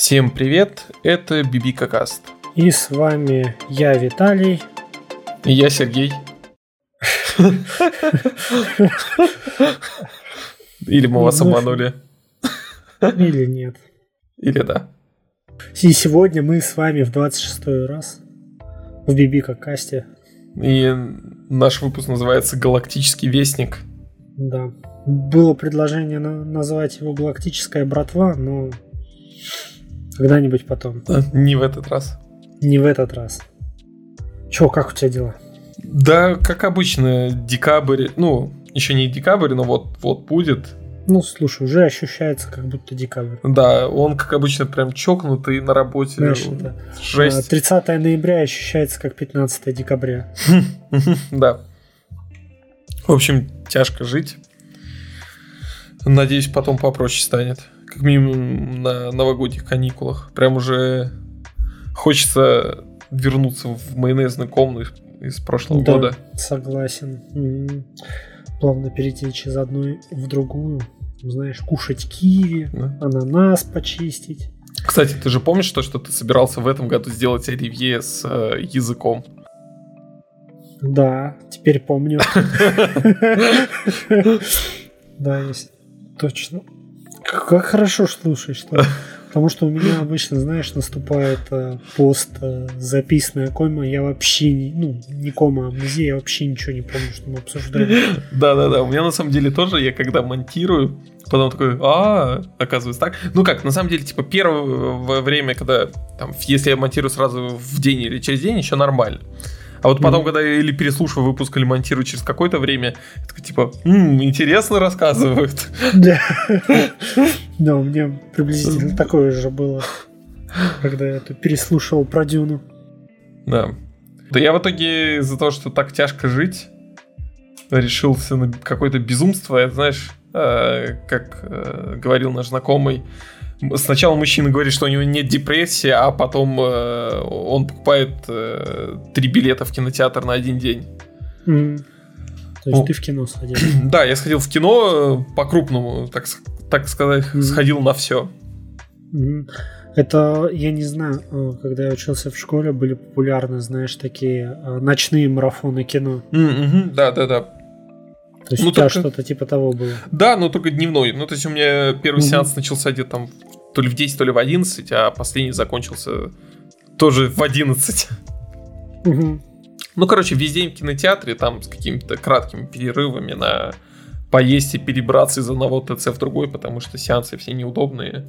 Всем привет, это Бибика Каст. И с вами я, Виталий. И я, Сергей. Или мы вас Ну, обманули. Или нет. Или да. И сегодня мы с вами в 26 раз в Бибика Касте. И наш выпуск называется «Галактический вестник». Да. Было предложение на- назвать его «Галактическая братва», но когда-нибудь потом. Да, Не в этот раз. Не в этот раз. Чё, как у тебя дела? Да, как обычно, декабрь, ну, еще не декабрь, но вот, вот будет. Ну, слушай, уже ощущается, как будто декабрь. Да, он, как обычно, прям чокнутый на работе. Знаешь, это, Жесть. а, 30 ноября ощущается как 15 декабря. Да. В общем, тяжко жить. Надеюсь, потом попроще станет. Как минимум на новогодних каникулах. Прям уже хочется вернуться в майонезную комнату из прошлого Да, года. согласен. Плавно перетечь из одной в другую. Знаешь, кушать киви, Да. ананас почистить. Кстати, ты же помнишь то, что ты собирался в этом году сделать оливье с э, языком? Да, теперь помню. Да, есть. Точно. Как хорошо слушаешь. что- Потому что у меня обычно, знаешь, наступает э, пост э, записанная кома, я вообще не, ну, не кома, а амнезия, я вообще ничего не помню, что мы обсуждали. Да-да-да, у меня на самом деле тоже, я когда монтирую, потом такой, а, оказывается так. Ну как, на самом деле, типа, первое время, когда, там, если я монтирую сразу в день или через день, еще нормально. А вот потом, Мгм. когда я или переслушиваю выпуск, или монтирую через какое-то время, я такой, типа, «М, интересно рассказывают. Да. Да, у меня приблизительно такое же было, когда я это переслушивал про Дюну. Да. Да я в итоге из-за того, что так тяжко жить, решился на какое-то безумство. Это, знаешь, э, как э, говорил наш знакомый, сначала мужчина говорит, что у него нет депрессии, а потом э, он покупает э, три билета в кинотеатр на один день. М. То Ну. есть ты в кино сходил. Да, я сходил в кино э, по-крупному, так, так сказать, Мгм. сходил на все. Мгм. Это, я не знаю, э, когда я учился в школе, были популярны, знаешь, такие э, ночные марафоны кино. Да, да, да. То есть Ну, у тебя только- что-то типа того было. Да, но только дневной. Ну, то есть у меня первый Мгм. сеанс начался где-то там то ли в 10, то ли в 11, а последний закончился тоже в 11. Мгм. Ну, короче, весь день в кинотеатре, там с какими-то краткими перерывами на поесть и перебраться из одного ТЦ в другой, потому что сеансы все неудобные.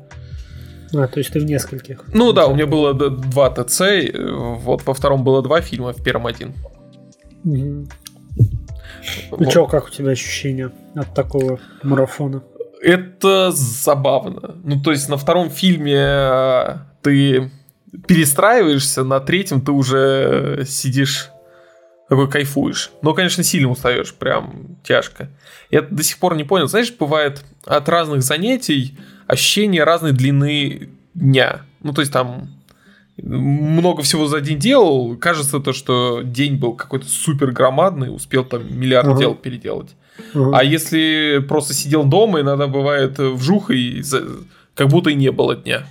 А, то есть ты в нескольких. Ну да, у меня было два ТЦ, э, вот во втором было два фильма, в первом один. Мгм. Ну Вот. чё, как у тебя ощущения от такого марафона? Это забавно. Ну, то есть на втором фильме э, ты перестраиваешься, на третьем ты уже сидишь такой кайфуешь. Но, конечно, сильно устаешь, прям тяжко. Я до сих пор не понял. Знаешь, бывает от разных занятий ощущение разной длины дня. Ну, то есть там много всего за день делал. Кажется то, что день был какой-то супер громадный, успел там миллиард Ага. дел переделать. Ага. А если просто сидел дома, иногда бывает э, вжух, и как будто и не было дня.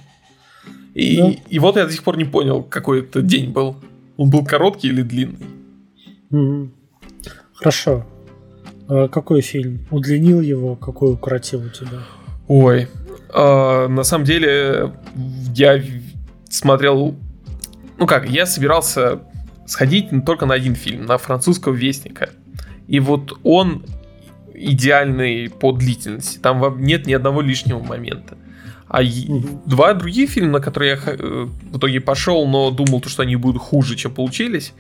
И, Да. и вот я до сих пор не понял, какой это день был. Он был короткий или длинный? Мгм. Хорошо. А какой фильм? Удлинил его, какой укоротил у тебя? Ой. а, на самом деле, я смотрел... Ну как, я собирался сходить только на один фильм, на французского вестника. И вот он идеальный по длительности. Там нет ни одного лишнего момента. А два других фильма, на которые я э, в итоге пошел, но думал, то, что они будут хуже, чем получились,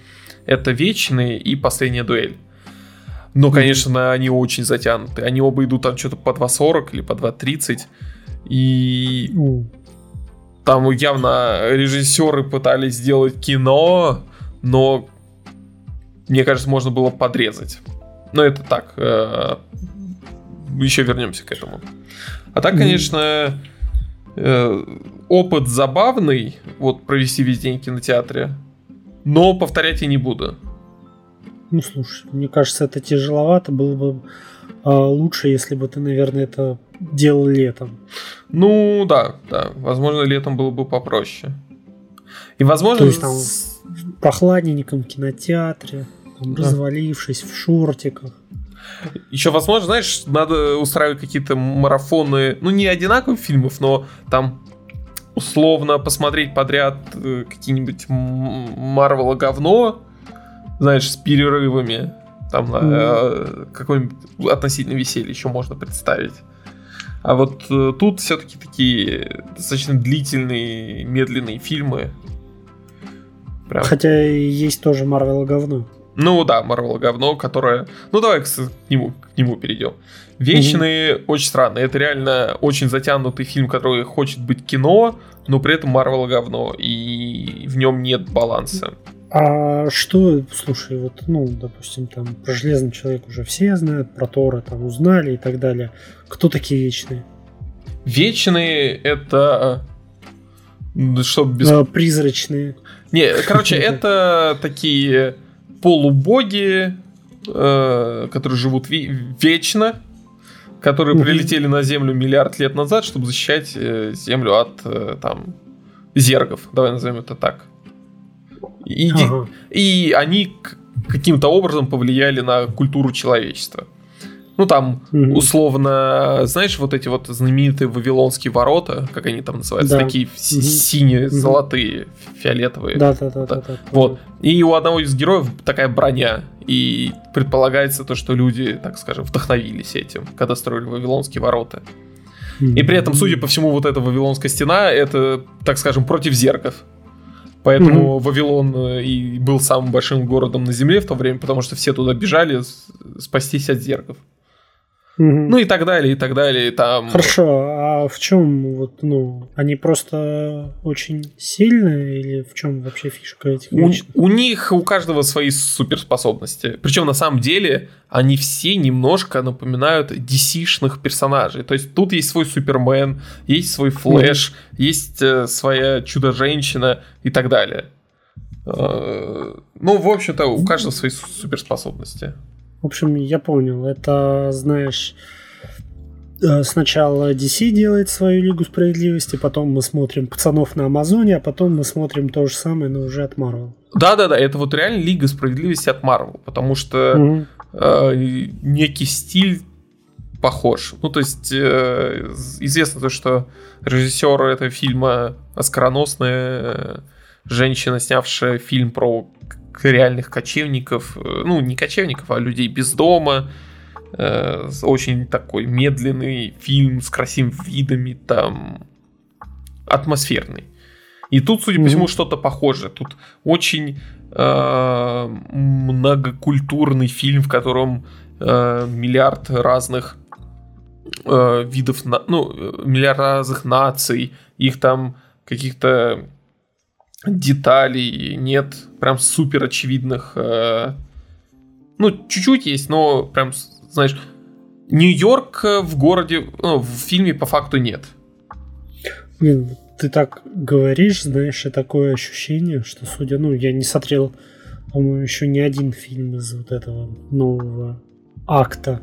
это «Вечные» и «Последняя дуэль». Но, конечно, они очень затянуты. Они оба идут там что-то по 2.40 или по 2.30. И там явно режиссеры пытались сделать кино, но мне кажется, можно было подрезать. Но это так. э, Еще вернемся к этому. А так, конечно, э, опыт забавный, вот провести весь день в кинотеатре, но повторять я не буду. Ну, слушай, мне кажется, это тяжеловато. Было бы а, лучше, если бы ты, наверное, это делал летом. Ну да, да. Возможно, летом было бы попроще. И возможно... То есть там в прохладненьком кинотеатре, да. развалившись в шортиках. Еще, возможно, знаешь, надо устраивать какие-то марафоны, ну, не одинаковых фильмов, но там условно посмотреть подряд э, какие-нибудь Марвела говно, знаешь, с перерывами. Там mm. э, какое-нибудь относительно веселье еще можно представить. А вот э, тут все-таки такие достаточно длительные, медленные фильмы. Прям. Хотя есть тоже Марвел говно. Ну да, Марвел говно, которое... Ну давай к, к нему, к нему перейдем. Вечные mm-hmm. очень странно. Это реально очень затянутый фильм, который хочет быть кино, но при этом Марвел говно, и в нем нет баланса. А что, слушай, вот, ну, допустим, там про Железный Человек уже все знают, про Тора там узнали и так далее. Кто такие Вечные? Вечные это... Что, без... А, призрачные. Не, короче, это такие полубоги, э, которые живут вечно, которые прилетели на Землю миллиард лет назад, чтобы защищать э, Землю от э, там зергов. Давай назовем это так. И, ага. и они каким-то образом повлияли на культуру человечества. Ну, там, mm условно, знаешь, вот эти вот знаменитые Вавилонские ворота, как они там называются, да. такие mm синие, mm золотые, фиолетовые. Да, да, да, да, да. Вот. И у одного из героев такая броня. И предполагается то, что люди, так скажем, вдохновились этим, когда строили Вавилонские ворота. И при этом, судя по всему, вот эта Вавилонская стена, это, так скажем, против зерков. Поэтому mm Вавилон э, и был самым большим городом на Земле в то время, потому что все туда бежали спастись от зерков. Угу. Ну и так далее, и так далее. Там... Хорошо, а в чем вот, ну, они просто очень сильные или в чем вообще фишка этих у, у них у каждого свои суперспособности. Причем на самом деле они все немножко напоминают DC-шных персонажей. То есть тут есть свой Супермен, есть свой Флэш, угу. есть э, своя Чудо-женщина и так далее. Э, ну, в общем-то, у каждого свои суперспособности. В общем, я понял. Это, знаешь, э, сначала DC делает свою Лигу Справедливости, потом мы смотрим пацанов на Амазоне, а потом мы смотрим то же самое, но уже от Marvel. Да-да-да, это вот реально Лига Справедливости от Marvel, потому что угу. э, некий стиль похож. Ну, то есть, э, известно то, что режиссер этого фильма оскароносная э, женщина, снявшая фильм про реальных кочевников, э, ну, не кочевников, а людей без дома, э, очень такой медленный фильм с красивыми видами, там, атмосферный. И тут, судя mm-hmm. по всему, что-то похожее. Тут очень э, многокультурный фильм, в котором э, миллиард разных э, видов, на, ну, э, миллиард разных наций, их там каких-то деталей, нет прям супер очевидных. Э, ну, чуть-чуть есть, но прям, знаешь, Нью-Йорк в городе, ну, в фильме по факту нет. Ты так говоришь, знаешь, и такое ощущение, что, судя, ну, я не смотрел, по-моему, еще ни один фильм из вот этого нового акта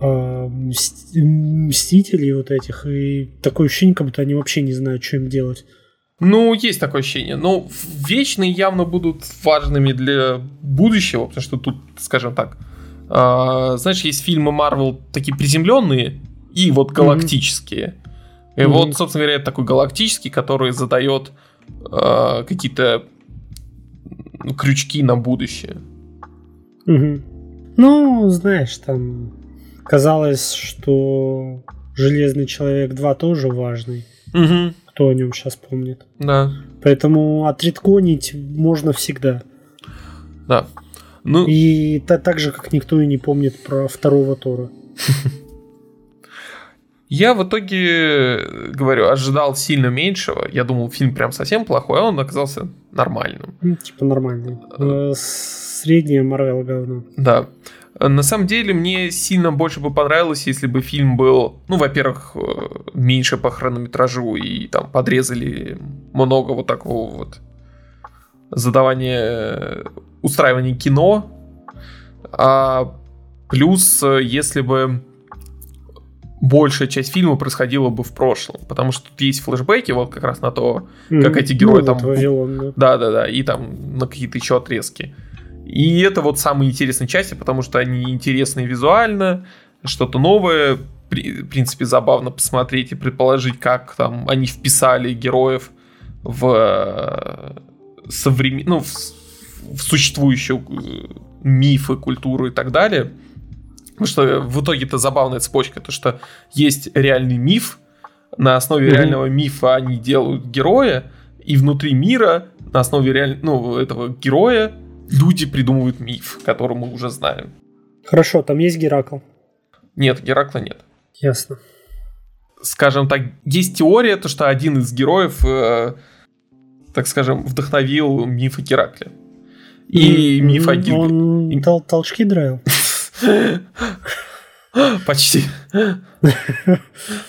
э, Мстителей вот этих, и такое ощущение, как будто они вообще не знают, что им делать. Ну, есть такое ощущение. Но вечные явно будут важными для будущего, потому что тут, скажем так, э, знаешь, есть фильмы Марвел такие приземленные и вот галактические. Mm-hmm. И mm-hmm. вот, собственно говоря, такой галактический, который задает э, какие-то крючки на будущее. Mm-hmm. Ну, знаешь, там казалось, что Железный человек 2 тоже важный. Угу кто о нем сейчас помнит. Да. Поэтому отредконить можно всегда. Да. Ну... И та, так же, как никто и не помнит про второго Тора. Я в итоге, говорю, ожидал сильно меньшего. Я думал, фильм прям совсем плохой, а он оказался нормальным. Типа нормальный. Э, среднее Марвел говно. Да. На самом деле, мне сильно больше бы понравилось, если бы фильм был, ну, во-первых, э, меньше по хронометражу и там подрезали много вот такого вот задавания, устраивания кино. А плюс, если бы большая часть фильма происходила бы в прошлом, потому что тут есть флешбеки вот как раз на то, mm-hmm. как эти герои ну, там... Вавилон, да. да, да, и там на какие-то еще отрезки. И это вот самые интересные части, потому что они интересны визуально, что-то новое, в принципе, забавно посмотреть и предположить, как там они вписали героев в э, современ... ну, в, в существующую э, мифы, культуру и так далее. Потому что в итоге это забавная цепочка, то что есть реальный миф, на основе mm-hmm. реального мифа они делают героя, и внутри мира на основе реаль... ну, этого героя люди придумывают миф, который мы уже знаем. Хорошо, там есть Геракл? Нет, Геракла нет. Ясно. Скажем так, есть теория, то, что один из героев, э, так скажем, вдохновил миф о Геракле. И mm, миф о Гильге. Он и... тол- толчки драил? Почти.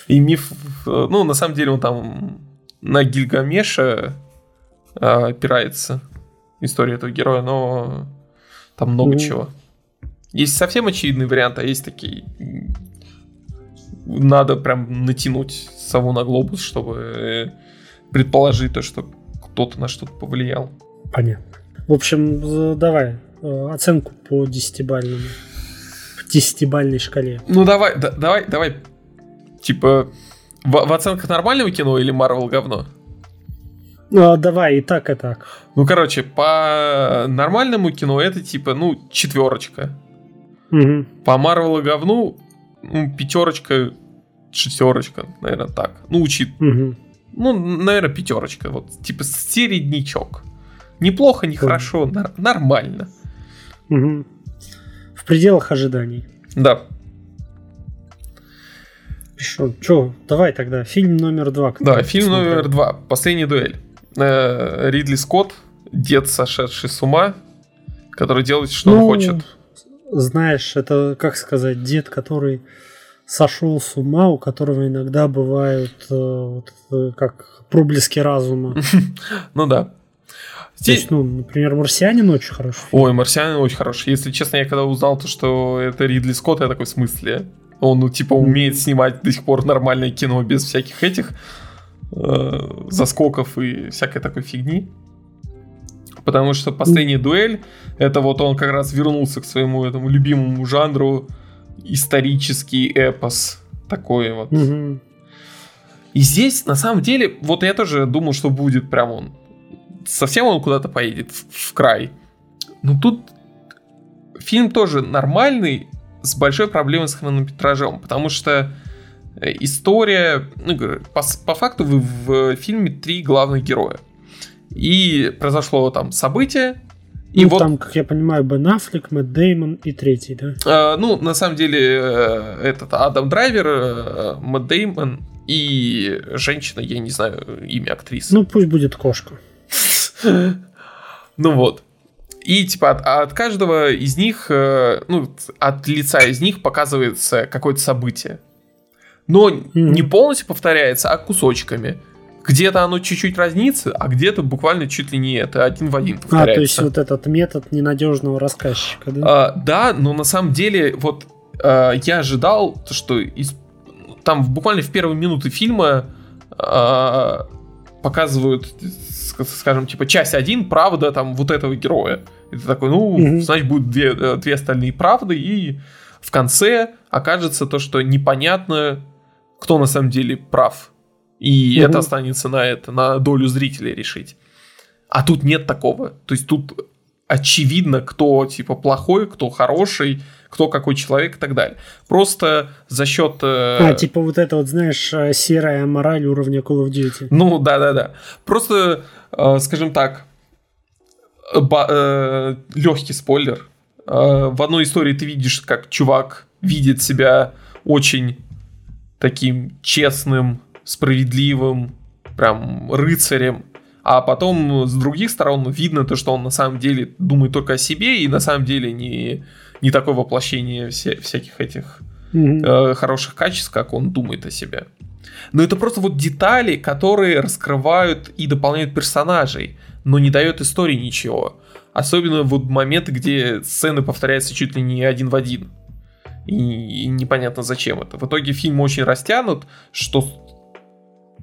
И миф, ну, на самом деле он там на Гильгамеша э, опирается история этого героя, но там много чего. Есть совсем очевидный вариант, а есть такие надо прям натянуть сову на глобус, чтобы предположить то, что кто-то на что-то повлиял. Понятно. В общем, давай э, оценку по десятибальному. По десятибальной шкале. Ну давай, да, давай, давай. Типа в, в оценках нормального кино или Марвел говно? Ну, давай и так, и так. Ну, короче, по нормальному кино это типа, ну, четверочка. Угу. По Марвелу говну ну, пятерочка, шестерочка, наверное, так. Ну, учит. Угу. Ну, наверное, пятерочка. Вот, типа, середнячок. Неплохо, не хорошо, нар- нормально. Угу. В пределах ожиданий. Да. Хорошо. Че, давай тогда, фильм номер два. Да, фильм смотрел. номер два. Последняя дуэль. Э, Ридли Скотт, дед, сошедший с ума, который делает, что ну, он хочет знаешь, это, как сказать, дед, который сошел с ума, у которого иногда бывают э, вот, э, как проблески разума. Ну да. То есть, ну, например, «Марсианин» очень хороший. Ой, «Марсианин» очень хороший. Если честно, я когда узнал то, что это Ридли Скотт, я такой, в смысле? Он, ну, типа, умеет снимать до сих пор нормальное кино без всяких этих э, заскоков и всякой такой фигни. Потому что последняя дуэль, это вот он как раз вернулся к своему этому любимому жанру исторический эпос. Такой вот. Угу. И здесь, на самом деле, вот я тоже думал, что будет прям он. Совсем он куда-то поедет в, в край. Но тут фильм тоже нормальный, с большой проблемой с хронометражом, потому что история, ну, по, по факту в, в фильме три главных героя. И произошло там событие, и ну, вот... там, как я понимаю, Бен Аффлек, Мэтт Деймон и третий, да? Э, ну, на самом деле, э, этот Адам Драйвер, э, Мэтт Деймон и женщина, я не знаю имя актрисы. Ну, пусть будет кошка. Ну вот. И типа от, от каждого из них, э, ну, от лица из них показывается какое-то событие. Но mm-hmm. не полностью повторяется, а кусочками. Где-то оно чуть-чуть разнится, а где-то буквально чуть ли не это один в один повторяется. А, то есть вот этот метод ненадежного рассказчика, да? А, да, но на самом деле вот а, я ожидал, что из, там буквально в первые минуты фильма а, показывают, скажем, типа часть один, правда там вот этого героя. И ты такой, ну, угу. значит, будут две, э, две остальные правды, и в конце окажется то, что непонятно, кто на самом деле прав. И угу. это останется на это, на долю зрителей решить. А тут нет такого. То есть тут очевидно, кто типа плохой, кто хороший, кто какой человек и так далее. Просто за счет... Э... А, типа вот это вот, знаешь, э, серая мораль уровня Call of Duty. Ну, да-да-да. Просто, э, скажем так, э, легкий спойлер. Э, в одной истории ты видишь, как чувак видит себя очень таким честным, справедливым, прям рыцарем, а потом с других сторон видно то, что он на самом деле думает только о себе и на самом деле не, не такое воплощение все, всяких этих mm-hmm. э, хороших качеств, как он думает о себе. Но это просто вот детали, которые раскрывают и дополняют персонажей, но не дает истории ничего. Особенно вот моменты, где сцены повторяются чуть ли не один в один. И, и непонятно зачем это. В итоге фильм очень растянут, что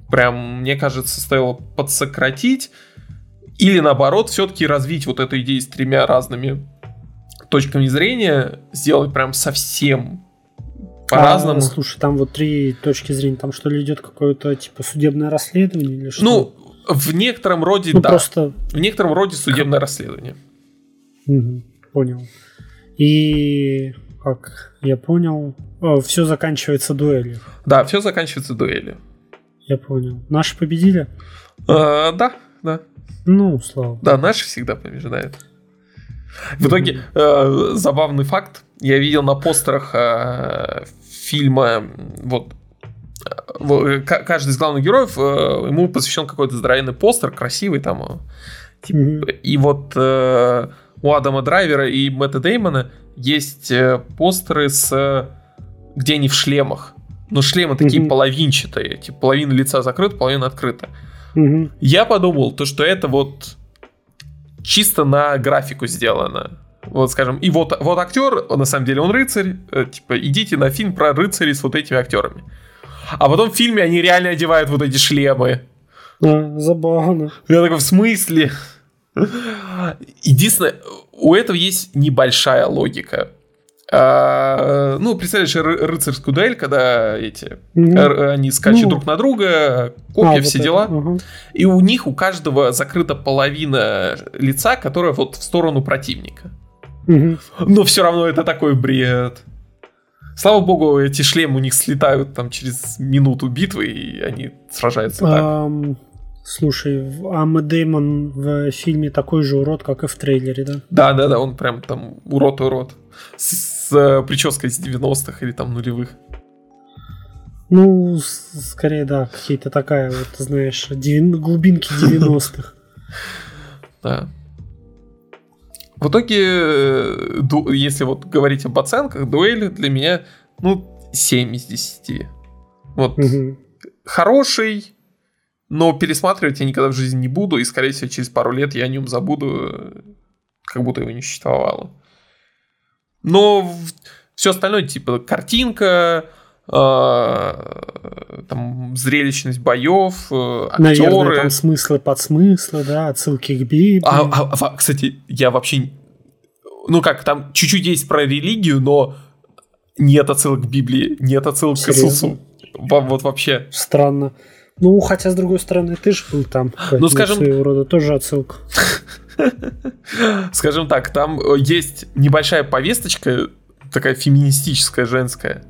прям, мне кажется, стоило подсократить или наоборот все-таки развить вот эту идею с тремя разными точками зрения, сделать прям совсем по-разному. А, слушай, там вот три точки зрения, там что ли идет какое-то типа судебное расследование или что? Ну, в некотором роде, ну, да. Просто... В некотором роде судебное расследование. Угу, понял. И как я понял, все заканчивается дуэлью. Да, все заканчивается дуэлью. Я понял. Наши победили? А, да, да. Ну, слава. Да, наши всегда побеждают. В итоге, э, забавный факт. Я видел на постерах э, фильма, вот, э, каждый из главных героев, э, ему посвящен какой-то здоровенный постер, красивый там. Э, типа, mm-hmm. И вот э, у Адама Драйвера и Мэтта Деймона есть э, постеры с где они в шлемах. Но шлемы такие mm-hmm. половинчатые, типа половина лица закрыта, половина открыта. Mm-hmm. Я подумал, то, что это вот чисто на графику сделано. Вот, скажем, и вот, вот актер, на самом деле он рыцарь, э, типа, идите на фильм про рыцарей с вот этими актерами. А потом в фильме они реально одевают вот эти шлемы. Да, забавно. Я такой, в смысле? Единственное, у этого есть небольшая логика. А, ну, представляешь, ры- рыцарскую дуэль, когда эти mm-hmm. они скачут ну, друг на друга, копья, а, все вот дела. Это, угу. И у них у каждого закрыта половина лица, которая вот в сторону противника. Угу. Но все равно это такой бред. Слава богу, эти шлемы у них слетают там через минуту битвы, и они сражаются так. Слушай, а Мэтт Дэймон в фильме такой же урод, как и в трейлере, да? Да, да, да, он прям там урод-урод. С, с э, прической с 90-х или там нулевых. Ну, скорее, да, какие-то такая, вот, знаешь, девин... глубинки 90-х. Да. В итоге, э, если вот говорить об оценках, дуэли для меня, ну, 7 из 10. Вот. Угу. Хороший, но пересматривать я никогда в жизни не буду, и, скорее всего, через пару лет я о нем забуду, как будто его не существовало. Но все остальное, типа картинка, э, там зрелищность боев, э, актеры. Наверное, там смыслы, подсмыслы, да, отсылки к Библии. А, а, а, кстати, я вообще... Ну как, там чуть-чуть есть про религию, но нет отсылок к Библии, нет отсылок Серьезно? к Иисусу. Вот вообще. Странно. Ну, хотя, с другой стороны, ты же был там. Ну, скажем... Своего рода тоже отсылка. Скажем так, там э, есть небольшая повесточка, такая феминистическая, женская.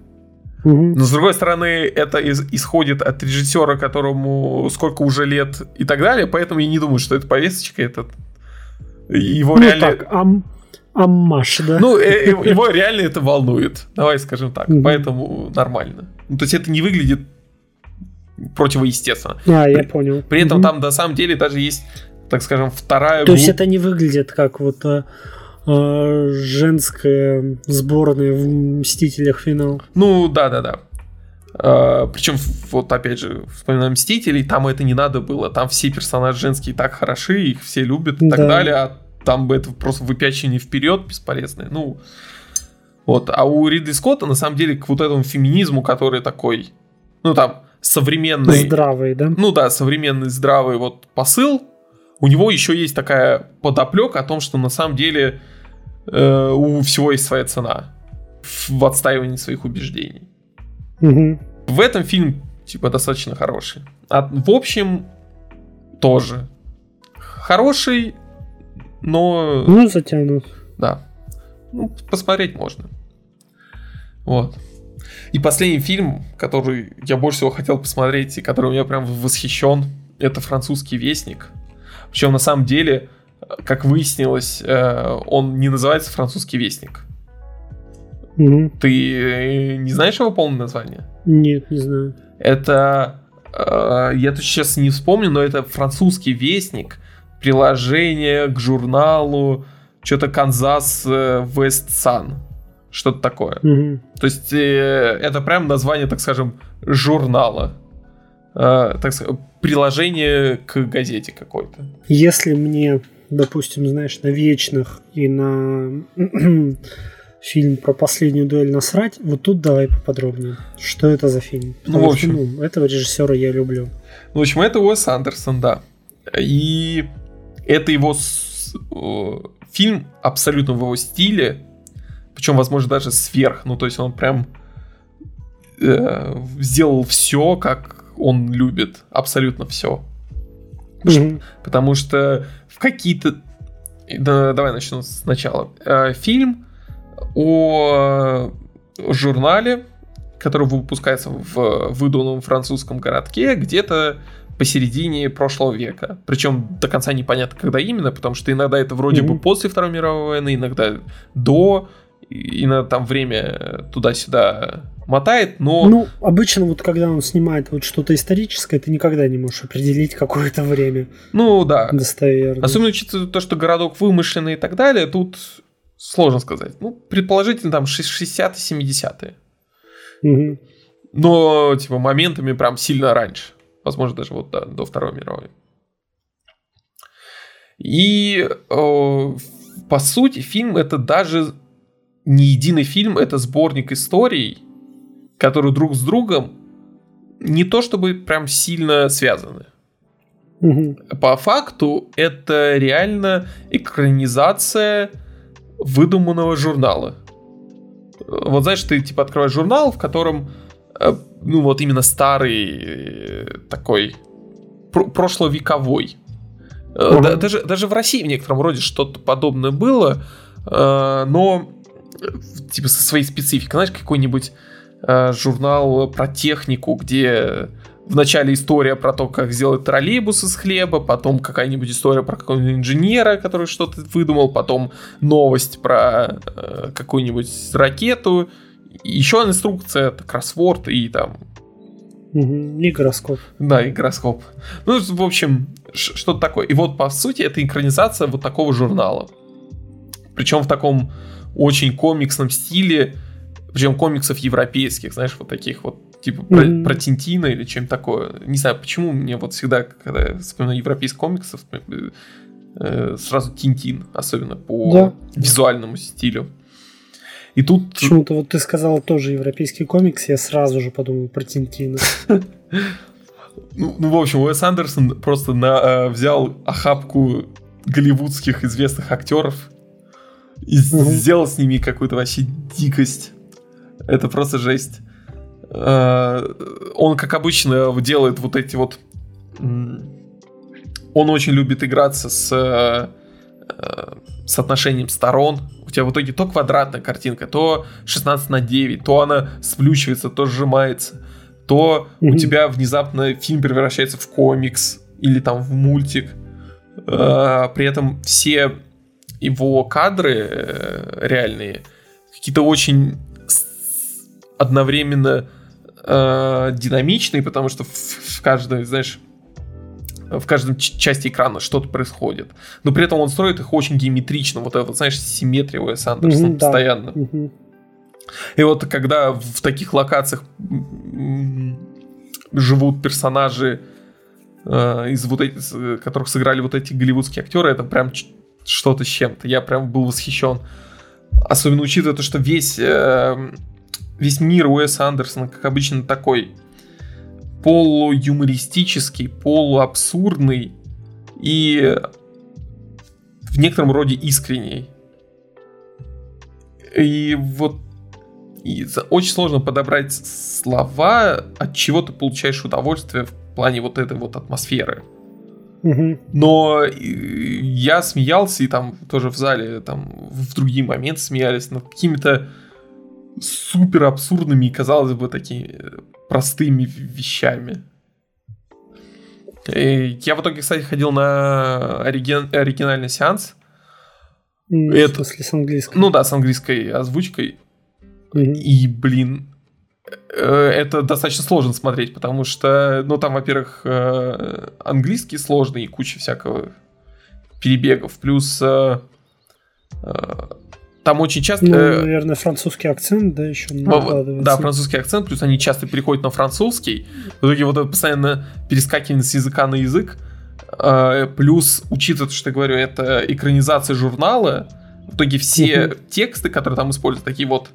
Но с другой стороны, это из, исходит от режиссера, которому сколько уже лет и так далее, поэтому я не думаю, что это повесточка, это его ну, реально. Так, ам... Аммаш, да? Ну, э, э, его реально это волнует. Давай скажем так. Поэтому нормально. Ну, то есть это не выглядит противоестественно. А, я понял. При этом там на самом деле даже есть, так скажем, вторая... То есть это не выглядит как вот а, а, женская сборная в Мстителях финал. Ну, да-да-да. А, причем, вот опять же, вспоминаем Мстителей, там это не надо было. Там все персонажи женские так хороши, их все любят и да. так далее, а там бы это просто выпячивание вперед бесполезное. Ну, вот. А у Ридли Скотта, на самом деле, к вот этому феминизму, который такой, ну, там, современный... Здравый, да? Ну да, современный здравый вот посыл. У него еще есть такая подоплека о том, что на самом деле э, у всего есть своя цена в отстаивании своих убеждений. Угу. В этом фильм типа достаточно хороший. А в общем тоже хороший, но... Ну, затянут. Да. Ну, посмотреть можно. Вот. И последний фильм, который я больше всего хотел посмотреть, и который у меня прям восхищен, это «Французский вестник». Причем на самом деле, как выяснилось, э, он не называется «Французский вестник». Угу. Ты э, не знаешь его полное название? Нет, не знаю. Это... Э, я тут сейчас не вспомню, но это «Французский вестник», приложение к журналу, что-то «Канзас Вест Сан» что-то такое. Угу. То есть э, это прям название, так скажем, журнала. Э, так сказать, приложение к газете какой-то. Если мне, допустим, знаешь, на вечных и на фильм про последнюю дуэль насрать. Вот тут давай поподробнее. Что это за фильм? Ну, Потому ну, в общем... Что, ну, этого режиссера я люблю. Ну, в общем, это Уэс Андерсон, да. И это его с... фильм абсолютно в его стиле, причем, возможно, даже сверх. Ну, то есть он прям э, сделал все, как он любит. Абсолютно все. Mm-hmm. Потому что в какие-то... Да, давай начну сначала. Э, фильм о журнале, который выпускается в выдуманном французском городке где-то посередине прошлого века. Причем до конца непонятно, когда именно, потому что иногда это вроде mm-hmm. бы после Второй мировой войны, иногда до, иногда там время туда-сюда мотает, но... Ну, обычно вот когда он снимает вот что-то историческое, ты никогда не можешь определить какое-то время. Ну, да. Достоверно. Особенно учитывая то, что городок вымышленный и так далее, тут сложно сказать. Ну, предположительно, там 60-е, 70-е. Угу. Но, типа, моментами прям сильно раньше. Возможно, даже вот да, до Второй мировой. И, э, по сути, фильм это даже не единый фильм, это сборник историй, которые друг с другом не то чтобы прям сильно связаны. Угу. По факту это реально экранизация выдуманного журнала. Вот знаешь, ты типа открываешь журнал, в котором э, ну вот именно старый э, такой прошловековой. Угу. Даже, даже в России в некотором роде что-то подобное было, но типа со своей спецификой. Знаешь, какой-нибудь э, журнал про технику, где вначале история про то, как сделать троллейбус из хлеба, потом какая-нибудь история про какого-нибудь инженера, который что-то выдумал, потом новость про э, какую-нибудь ракету, еще инструкция, это кроссворд и там... И гороскоп. Да, и гороскоп. Ну, в общем, что-то такое. И вот, по сути, это экранизация вот такого журнала. Причем в таком очень комиксном стиле, причем комиксов европейских, знаешь, вот таких вот, типа mm-hmm. про, про Тинтина или чем такое. Не знаю, почему мне вот всегда, когда я вспоминаю европейских комиксов, э, сразу Тинтин, особенно по да. визуальному стилю. И тут... Почему-то вот ты сказал тоже европейский комикс, я сразу же подумал про Тинтина. Ну, ну, в общем, Уэс Андерсон просто на, э, взял охапку голливудских известных актеров и сделал с ними какую-то вообще дикость. Это просто жесть. Э, он, как обычно, делает вот эти вот... Он очень любит играться с э, соотношением сторон. У тебя в итоге то квадратная картинка, то 16 на 9, то она сплющивается, то сжимается, то mm-hmm. у тебя внезапно фильм превращается в комикс или там в мультик. Э, при этом все его кадры э, реальные какие-то очень одновременно э, динамичные, потому что в, в каждой, знаешь, в каждом части экрана что-то происходит. Но при этом он строит их очень геометрично. Вот это, знаешь, симметрия Уэс Андерсона mm-hmm, постоянно. Да. Mm-hmm. И вот когда в таких локациях живут персонажи, э, из вот этих, которых сыграли вот эти голливудские актеры, это прям что-то с чем-то. Я прям был восхищен. Особенно учитывая то, что весь, э, весь мир Уэса Андерсона, как обычно, такой полуюмористический, полуабсурдный и в некотором роде искренний. И вот и очень сложно подобрать слова, от чего ты получаешь удовольствие в плане вот этой вот атмосферы. Но я смеялся, и там тоже в зале, там в другие моменты смеялись над какими-то супер абсурдными и, казалось бы, такими простыми вещами. И я в итоге, кстати, ходил на ориген... оригинальный сеанс. Ну, Это... В смысле, с английской? Ну да, с английской озвучкой. Mm-hmm. И, блин, Э, это достаточно сложно смотреть, потому что, ну, там, во-первых, э, английский сложный и куча всякого перебегов, плюс э, там очень часто... Ну, наверное, французский акцент, да, еще накладывается. Да, французский акцент, плюс они часто переходят на французский. В итоге вот это постоянно перескакивание с языка на язык. Плюс, учитывая, что я говорю, это экранизация журнала, В итоге все тексты, которые там используют, такие вот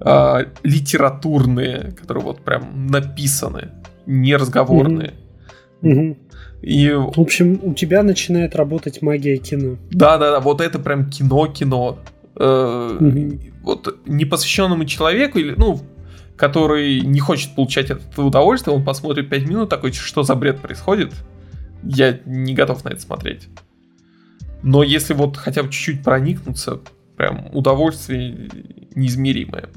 э, литературные, которые вот прям написаны, не разговорные. Угу. Угу. И... В общем, у тебя начинает работать магия кино. Да, да, да, вот это прям кино-кино. Э, угу. Вот непосвященному человеку, или, ну, который не хочет получать это удовольствие, он посмотрит 5 минут, такой, что за бред происходит, я не готов на это смотреть. Но если вот хотя бы чуть-чуть проникнуться, прям удовольствие неизмеримое.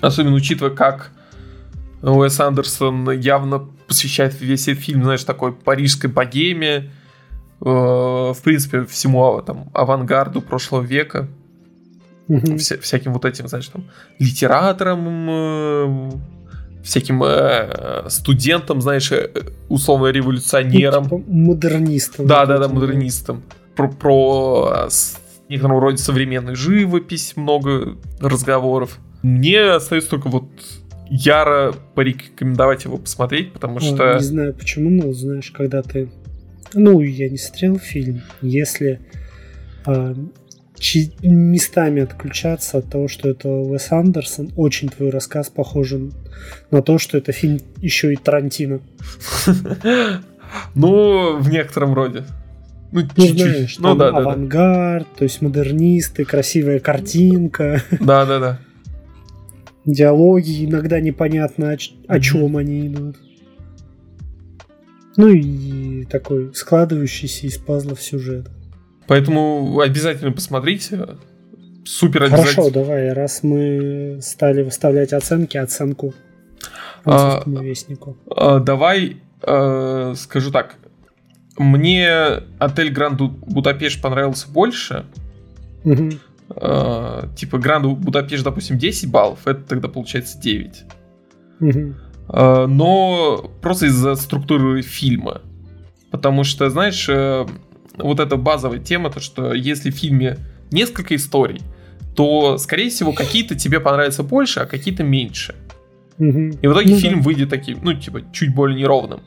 Особенно учитывая, как Уэс Андерсон явно посвящает весь этот фильм, знаешь, такой парижской богеме, э, в принципе, всему там, авангарду прошлого века. Вся, всяким вот этим, знаешь, там, литераторам, э, всяким э, студентам, знаешь, э, условно революционерам. Ну, типа модернистам. Да, да, да, модернистам. Про, про с некотором роде современную живопись, много разговоров. Мне остается только вот яро порекомендовать его посмотреть, потому что... Не знаю почему, но знаешь, когда ты... Ну, я не смотрел фильм. Если а, местами отключаться от того, что это Уэс Андерсон. Очень твой рассказ похожен на то, что это фильм еще и Тарантино. Ну, в некотором роде. Ну, чуть-чуть. Ну, да, авангард, то есть модернисты, красивая картинка. Да, да, да. Диалоги иногда непонятно, о, чем они идут. Ну и такой складывающийся из пазлов сюжет. Поэтому обязательно посмотрите. Супер обязательно. Хорошо, давай, раз мы стали выставлять оценки, оценку а, вестнику. А, давай а, скажу так. Мне отель Гранд Будапешт понравился больше. Угу. А, типа Гранд Будапешт, допустим, 10 баллов, это тогда получается 9. Угу. А, но просто из-за структуры фильма. Потому что, знаешь, э, вот эта базовая тема, то что если в фильме несколько историй, то, скорее всего, какие-то тебе понравятся больше, а какие-то меньше. Угу. И в итоге ну, фильм да. выйдет таким, ну, типа, чуть более неровным.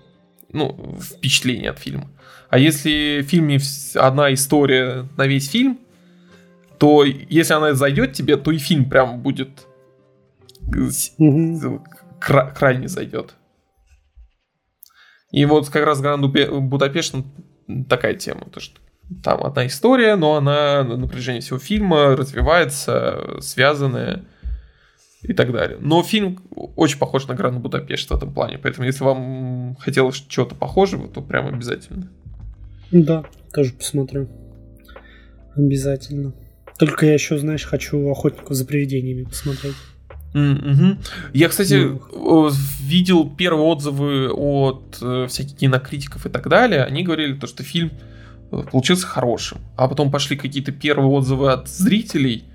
Ну, впечатление от фильма. А если в фильме одна история на весь фильм, то если она зайдет тебе, то и фильм прям будет угу. кра- крайне зайдет. И вот как раз Гранд Будапешт такая тема, то что там одна история, но она на протяжении всего фильма развивается, связанная и так далее. Но фильм очень похож на Гранд Будапешт в этом плане, поэтому если вам хотелось чего-то похожего, то прям обязательно. Да, тоже посмотрю. Обязательно. Только я еще, знаешь, хочу охотников за привидениями посмотреть. Mm-hmm. Я, кстати, mm. видел первые отзывы от э, всяких кинокритиков и так далее. Они говорили, то, что фильм э, получился хорошим. А потом пошли какие-то первые отзывы от зрителей,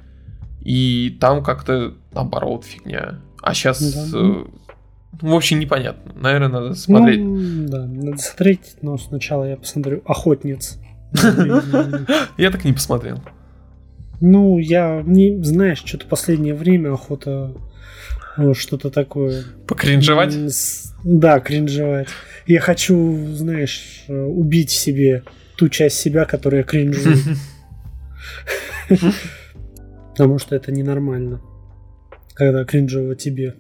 и там как-то наоборот фигня. А сейчас, да. э, в общем, непонятно. Наверное, надо смотреть. Ну, да, надо смотреть, но сначала я посмотрю «Охотниц». Я так не посмотрел. Ну, я не, знаешь, что-то последнее время охота вот, что-то такое. Покринжевать? Да, кринжевать. Я хочу, знаешь, убить себе ту часть себя, которая кринжует. Потому что это ненормально, когда кринжево тебе.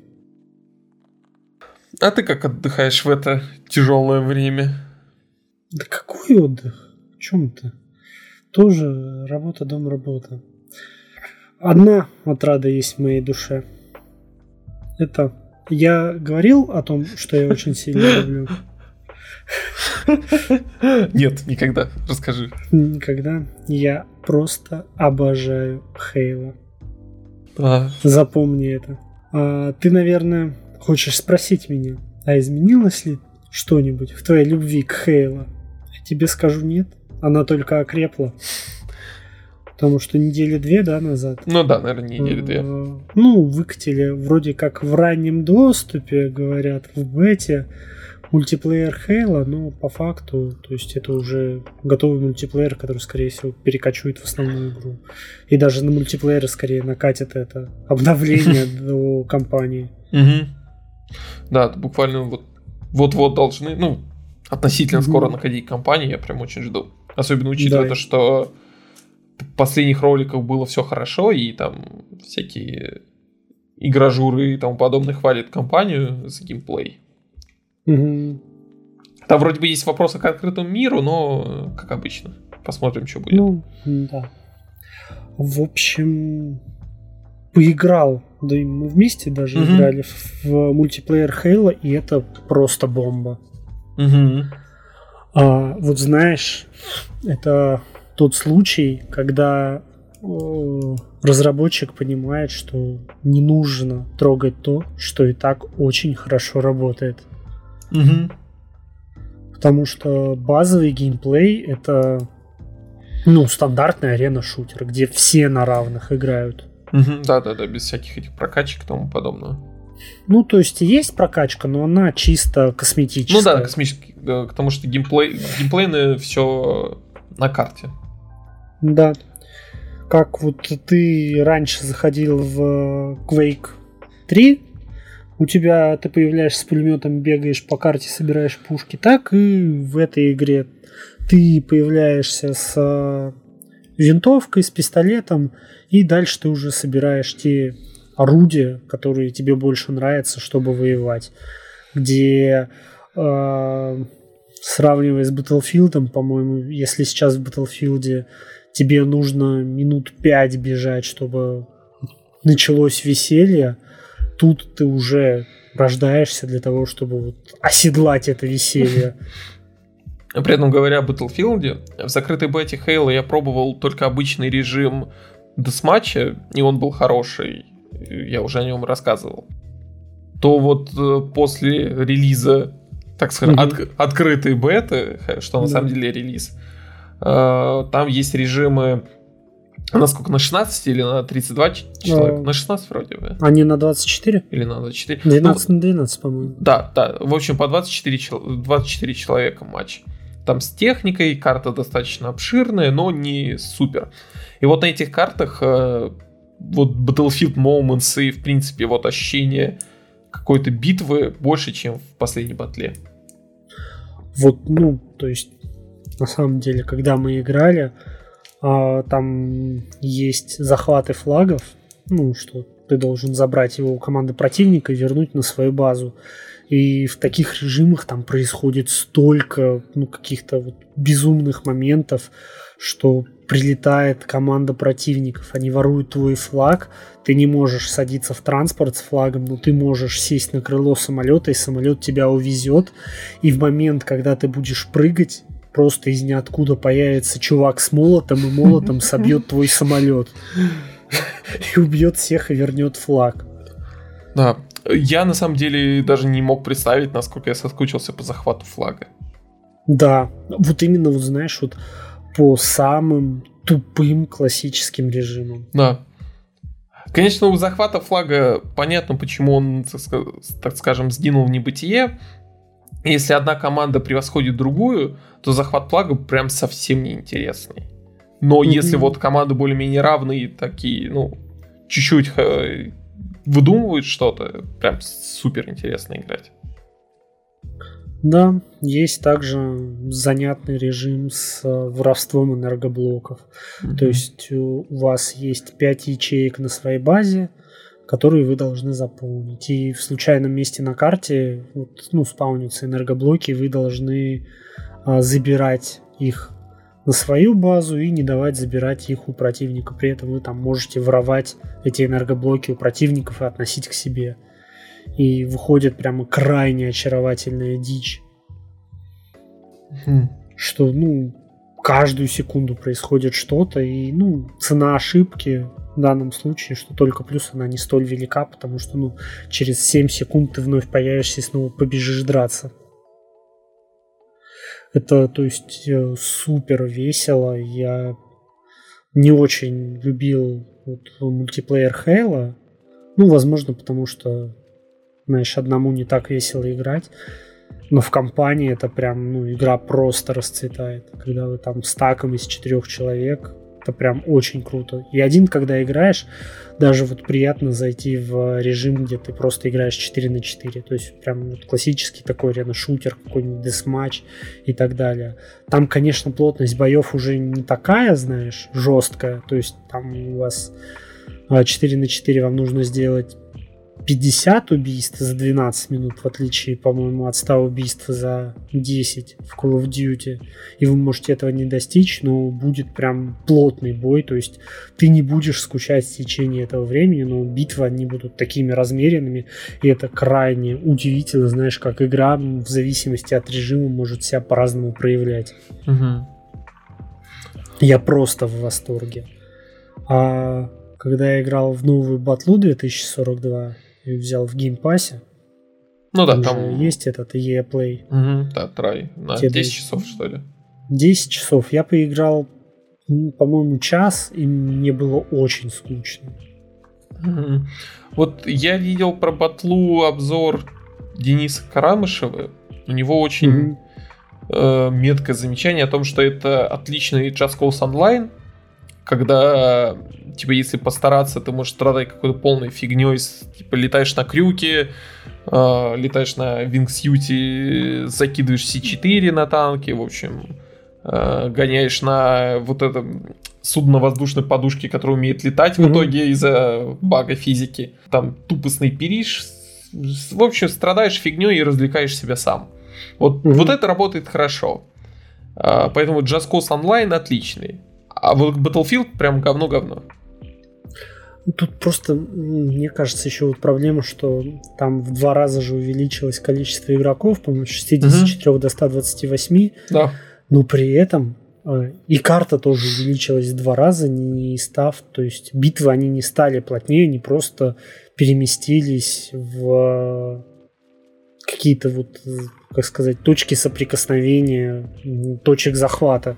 А ты как отдыхаешь в это тяжелое время? Да какой отдых? В чем ты? Тоже работа, дом, работа. Одна отрада есть в моей душе. Это я говорил о том, что я очень сильно люблю. Нет, никогда. Расскажи. Никогда. Я просто обожаю Хейла. А. Запомни это. А, ты, наверное, хочешь спросить меня, а изменилось ли что-нибудь в твоей любви к Хейла? Я тебе скажу нет. Она только окрепла. Потому что недели две, да, назад. Ну да, наверное, недели две. Э, ну, выкатили вроде как в раннем доступе, говорят, в бете мультиплеер Хейла, но по факту, то есть это уже готовый мультиплеер, который, скорее всего, перекочует в основную игру. И даже на мультиплееры скорее накатит это обновление до компании. Да, буквально вот вот-вот должны, ну, относительно скоро находить компании, я прям очень жду. Особенно учитывая то, что последних роликах было все хорошо, и там всякие игражуры и тому подобное хвалят компанию за геймплей. Мгм. Там вроде бы есть вопросы к открытому миру, но как обычно. Посмотрим, что будет. Ну, да. В общем, поиграл, да и мы вместе даже Мгм. играли в, в мультиплеер Хейла, и это просто бомба. Мгм. А, вот знаешь, это тот случай, когда э, разработчик понимает, что не нужно трогать то, что и так очень хорошо работает. Мгм. Потому что базовый геймплей это ну, стандартный арена-шутер, где все на равных играют. Да-да-да, без всяких этих прокачек и тому подобного. Ну, то есть есть прокачка, но она чисто косметическая. Ну да, космический, да, потому что геймплей, геймплейное все на карте. Да. Как вот ты раньше заходил в Quake 3, у тебя ты появляешься с пулеметом, бегаешь по карте, собираешь пушки, так и в этой игре ты появляешься с э, винтовкой, с пистолетом, и дальше ты уже собираешь те орудия, которые тебе больше нравятся, чтобы воевать. Где э, сравнивая с Battlefield, по-моему, если сейчас в Battlefield тебе нужно минут пять бежать, чтобы началось веселье, тут ты уже рождаешься для того, чтобы вот оседлать это веселье. При этом говоря о Battlefield, в закрытой бете Halo я пробовал только обычный режим десматча, и он был хороший, я уже о нем рассказывал. То вот э, после релиза, так скажем, Мгм. отк- открытой беты, что на Да. самом деле релиз, э, там есть режимы на сколько, на 16 или на 32 ч- человек? А. На 16 вроде бы. Они на 24? Или на 24. 12 на 12, по-моему. Да, да. В общем, по 24, чел- 24 человека матч. Там с техникой, карта достаточно обширная, но не супер. И вот на этих картах э, вот Battlefield Moments и, в принципе, вот ощущение какой-то битвы больше, чем в последней батле. Вот, ну, то есть, на самом деле, когда мы играли, а, там есть захваты флагов, ну, что ты должен забрать его у команды противника и вернуть на свою базу. И в таких режимах там происходит столько ну, каких-то вот безумных моментов, что прилетает команда противников, они воруют твой флаг, ты не можешь садиться в транспорт с флагом, но ты можешь сесть на крыло самолета, и самолет тебя увезет, и в момент, когда ты будешь прыгать, просто из ниоткуда появится чувак с молотом, и молотом собьет твой самолет. И убьет всех и вернет флаг. Да. Я, на самом деле, даже не мог представить, насколько я соскучился по захвату флага. Да, вот именно, вот знаешь, вот по самым тупым классическим режимам. Да. Конечно, у захвата флага понятно, почему он, так ска- так скажем, сгинул в небытие. Если одна команда превосходит другую, то захват флага прям совсем неинтересный. Но Мгм. если вот команды более-менее равные, такие, ну, чуть-чуть э, выдумывают что-то, прям супер интересно играть. Да, есть также занятный режим с э, воровством энергоблоков. То есть э, у вас есть 5 ячеек на своей базе, которые вы должны заполнить. И в случайном месте на карте вот, ну, спаунятся энергоблоки, вы должны а, забирать их на свою базу и не давать забирать их у противника. При этом вы там можете воровать эти энергоблоки у противников и относить к себе. И выходит прямо крайне очаровательная дичь Мгм. что, ну, каждую секунду происходит что-то, и, ну, цена ошибки в данном случае, что только плюс она не столь велика, потому что, ну, через 7 секунд ты вновь появишься и снова побежишь драться. Это, то есть, э, супер весело. Я не очень любил вот, мультиплеер Хейла. Ну, возможно, потому что, знаешь, одному не так весело играть. Но в компании это прям, ну, игра просто расцветает. Когда вы там стаком из четырех человек Это прям очень круто. И один, когда играешь, даже вот приятно зайти в режим, где ты просто играешь 4 на 4. То есть прям вот классический такой реально шутер, какой-нибудь десматч и так далее. Там, конечно, плотность боев уже не такая, знаешь, жесткая. То есть там у вас 4 а, на 4 вам нужно сделать 50 убийств за 12 минут, в отличие, по-моему, от 100 убийств за 10 в Call of Duty. И вы можете этого не достичь, но будет прям плотный бой, то есть ты не будешь скучать в течение этого времени, но битвы, они будут такими размеренными, и это крайне удивительно, знаешь, как игра в зависимости от режима может себя по-разному проявлять. Угу. Я просто в восторге. А когда я играл в новую батлу 2042, взял в геймпассе. Ну да, там... Есть этот EA Play. Угу, да, trial. На те 10 часов, что ли? 10 часов. Я поиграл, по-моему, час, и мне было очень скучно. Угу. Вот я видел про батлу обзор Дениса Карамышева. У него очень угу. э, меткое замечание о том, что это отличный Just Cause Online, когда, типа, если постараться, ты можешь страдать какой-то полной фигней, типа, летаешь на крюке, э, летаешь на вингсьюте, закидываешь C4 на танке, в общем, э, гоняешь на вот этом судно-воздушной подушке, которая умеет летать mm-hmm. в итоге из-за бага физики. Там тупо снайперишь, в общем, страдаешь фигней и развлекаешь себя сам. Вот, mm-hmm. вот это работает хорошо. Uh, поэтому Just Cause Online отличный. А вот Battlefield прям говно-говно. Тут просто, мне кажется, еще вот проблема, что там в два раза же увеличилось количество игроков, по-моему, с 64 угу. до 128. Да. Но при этом э, и карта тоже увеличилась в два раза, не став, то есть битвы они не стали плотнее, они просто переместились в какие-то вот, как сказать, точки соприкосновения, точек захвата.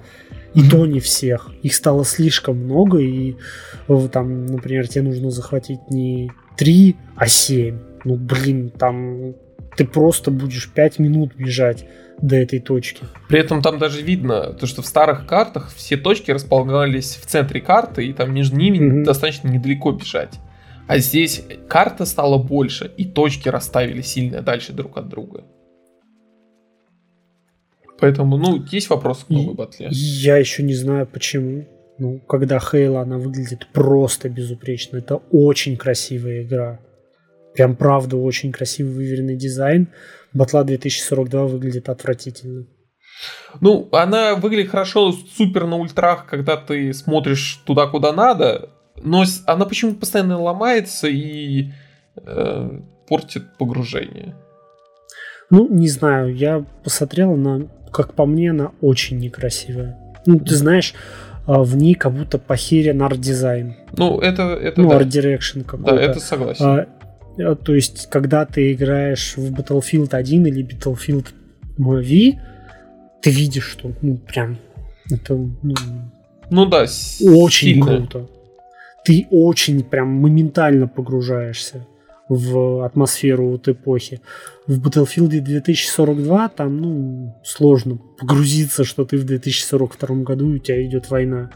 И то не всех. Их стало слишком много, и там, например, тебе нужно захватить не 3, а 7. Ну, блин, там ты просто будешь 5 минут бежать до этой точки. При этом там даже видно, то, что в старых картах все точки располагались в центре карты, и там между ними mm-hmm. достаточно недалеко бежать. А здесь карта стала больше, и точки расставили сильно дальше друг от друга. Поэтому, ну, есть вопрос к новой батле. Я еще не знаю почему. Ну, когда Хейла, она выглядит просто безупречно. Это очень красивая игра. Прям правда очень красивый выверенный дизайн. Батла 2042 выглядит отвратительно. Ну, она выглядит хорошо, супер на ультрах, когда ты смотришь туда, куда надо, но она почему-то постоянно ломается и э, портит погружение. Ну, не знаю, я посмотрел на как по мне, она очень некрасивая. Ну, ты знаешь, а, в ней как будто похерен арт-дизайн. Ну, это... это ну, да. art direction какой-то. Да, это согласен. А, а, то есть, когда ты играешь в Battlefield 1 или Battlefield V, ты видишь, что, ну, прям, это, ну, ну да, очень сильно. круто. Ты очень прям моментально погружаешься в атмосферу вот эпохи. В Battlefield 2042 там, ну, сложно погрузиться, что ты в 2042 году, и у тебя идет война.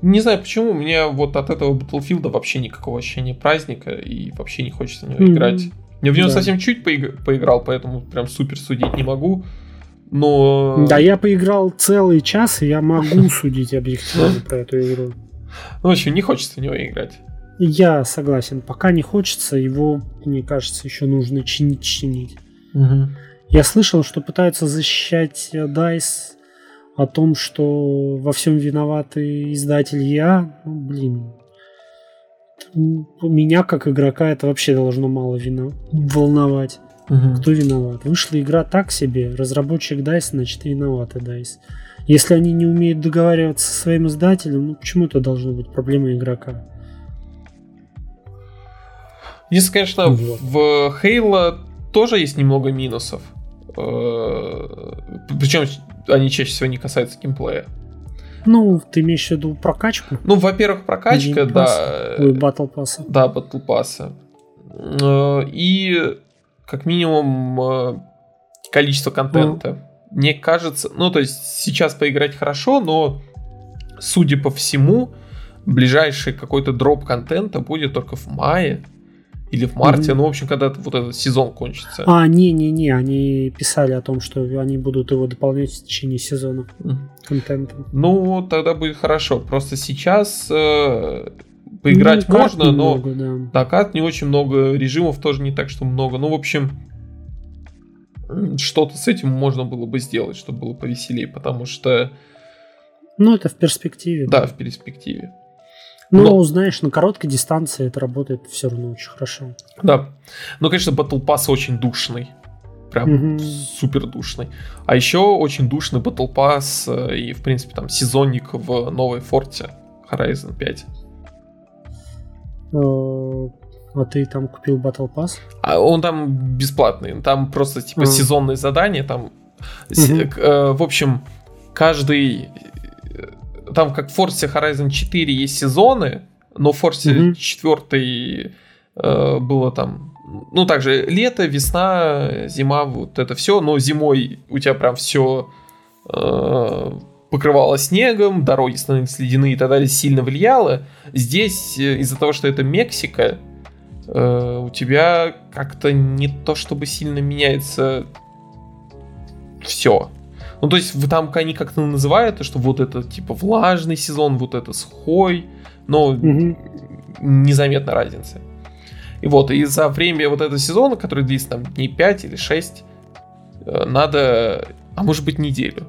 Не знаю почему, меня вот от этого Battlefield вообще никакого ощущения праздника, и вообще не хочется в него mm-hmm. играть. Я в него да. совсем чуть поиг- поиграл, поэтому прям супер судить не могу. Но... Да, я поиграл целый час, и я могу судить объективно про эту игру. Ну, в общем, не хочется в него играть. Я согласен, пока не хочется, его, мне кажется, еще нужно чинить, чинить. Угу. Я слышал, что пытаются защищать DICE о том, что во всем виноваты издатель я. Ну, блин. Меня, как игрока, это вообще должно мало вина... волновать. Угу. Кто виноват? Вышла игра так себе, разработчик DICE, значит, виноваты DICE. Если они не умеют договариваться со своим издателем, ну почему это должно быть проблема игрока? Здесь, конечно, вот. в Halo тоже есть немного минусов. Э, Причем они чаще всего не касаются геймплея. Ну, ты имеешь в виду прокачку? Ну, во-первых, прокачка, да. Ой, батл пасса. Да, батл пасса. Э, и как минимум э, количество контента. Mm. Мне кажется, ну, то есть сейчас поиграть хорошо, но судя по всему, ближайший какой-то дроп контента будет только в мае или в марте, mm-hmm. ну, в общем, когда вот этот сезон кончится. А, не-не-не, они писали о том, что они будут его дополнять в течение сезона mm-hmm. контентом. Ну, тогда будет хорошо. Просто сейчас э, поиграть ну, можно, но много, да. да, карт не очень много, режимов тоже не так, что много. Ну, в общем, что-то с этим можно было бы сделать, чтобы было повеселее, потому что... Ну, это в перспективе. Да, да. в перспективе. Ну, Но... знаешь, на короткой дистанции это работает все равно очень хорошо. Да. Ну, конечно, Battle Pass очень душный. Прям угу. супер душный. А еще очень душный Battle Pass э, и, в принципе, там сезонник в новой форте Horizon 5. Э, а ты там купил Battle Pass? А он там бесплатный. Там просто типа а. сезонные задания. Там, угу. в общем, каждый там как в Forza Horizon 4 есть сезоны, но в Forza mm-hmm. 4 э, было там, ну также лето, весна, зима, вот это все, но зимой у тебя прям все э, покрывало снегом, дороги становились ледяные и так далее, сильно влияло. Здесь э, из-за того, что это Мексика, э, у тебя как-то не то чтобы сильно меняется все. Ну, то есть, вы там они как-то называют, что вот это типа влажный сезон, вот это сухой, но угу. незаметно разницы. И вот, и за время вот этого сезона, который длится там дней 5 или 6, э, надо, а может быть неделю.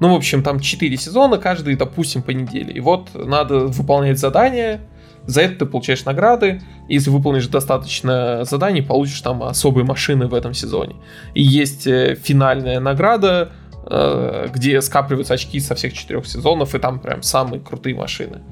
Ну, в общем, там 4 сезона, каждый, допустим, по неделе. И вот надо выполнять задания, за это ты получаешь награды. Если выполнишь достаточно заданий, получишь там особые машины в этом сезоне. И есть э, финальная награда, где скапливаются очки со всех четырех сезонов, и там прям самые крутые машины.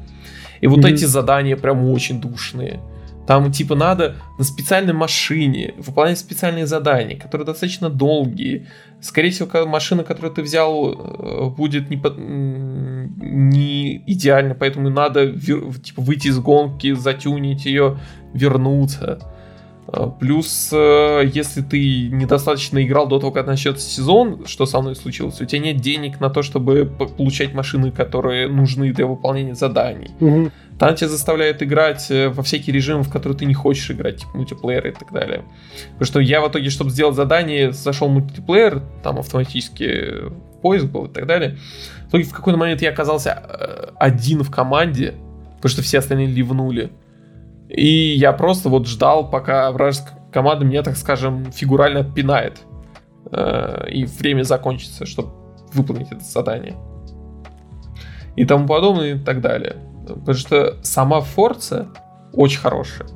И вот mm-hmm. эти задания прям очень душные. Там типа надо на специальной машине выполнять специальные задания, которые достаточно долгие. Скорее всего, машина, которую ты взял, э, будет не, по... не идеальна, поэтому надо типа, выйти из гонки, затюнить ее, вернуться. А, плюс, э, если ты недостаточно играл до того, как начнется сезон, что со мной случилось, у тебя нет денег на то, чтобы получать машины, которые нужны для выполнения заданий. Угу. Там тебя заставляют играть э, во всякие режимы, в которые ты не хочешь играть, типа мультиплеер и так далее. Потому что я в итоге, чтобы сделать задание, зашел в мультиплеер, там автоматически поиск был и так далее. В итоге в какой-то момент я оказался э, один в команде, потому что все остальные ливнули. И я просто вот ждал, пока вражеская команда меня, так скажем, фигурально пинает. Э, и время закончится, чтобы выполнить это задание. И тому подобное и так далее. Потому что сама Forza очень хорошая.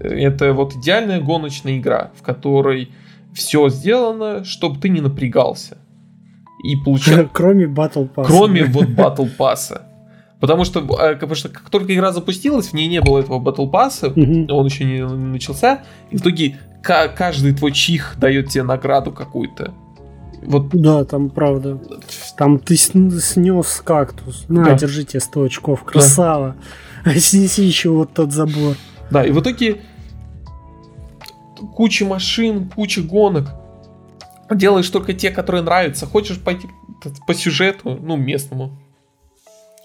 Это вот идеальная гоночная игра, в которой все сделано, чтобы ты не напрягался. И получал... Кроме Battle Pass. Кроме вот Battle Pass. Потому что, э, потому что как только игра запустилась, в ней не было этого Battle Pass, mm-hmm. он еще не начался, и в итоге каждый твой чих дает тебе награду какую-то. Вот. Да, там правда. Там ты снес кактус. На, да. держите 100 очков. Красава. Да. А снеси еще вот тот забор. Да, и в итоге куча машин, куча гонок. Делаешь только те, которые нравятся. Хочешь пойти по сюжету, ну, местному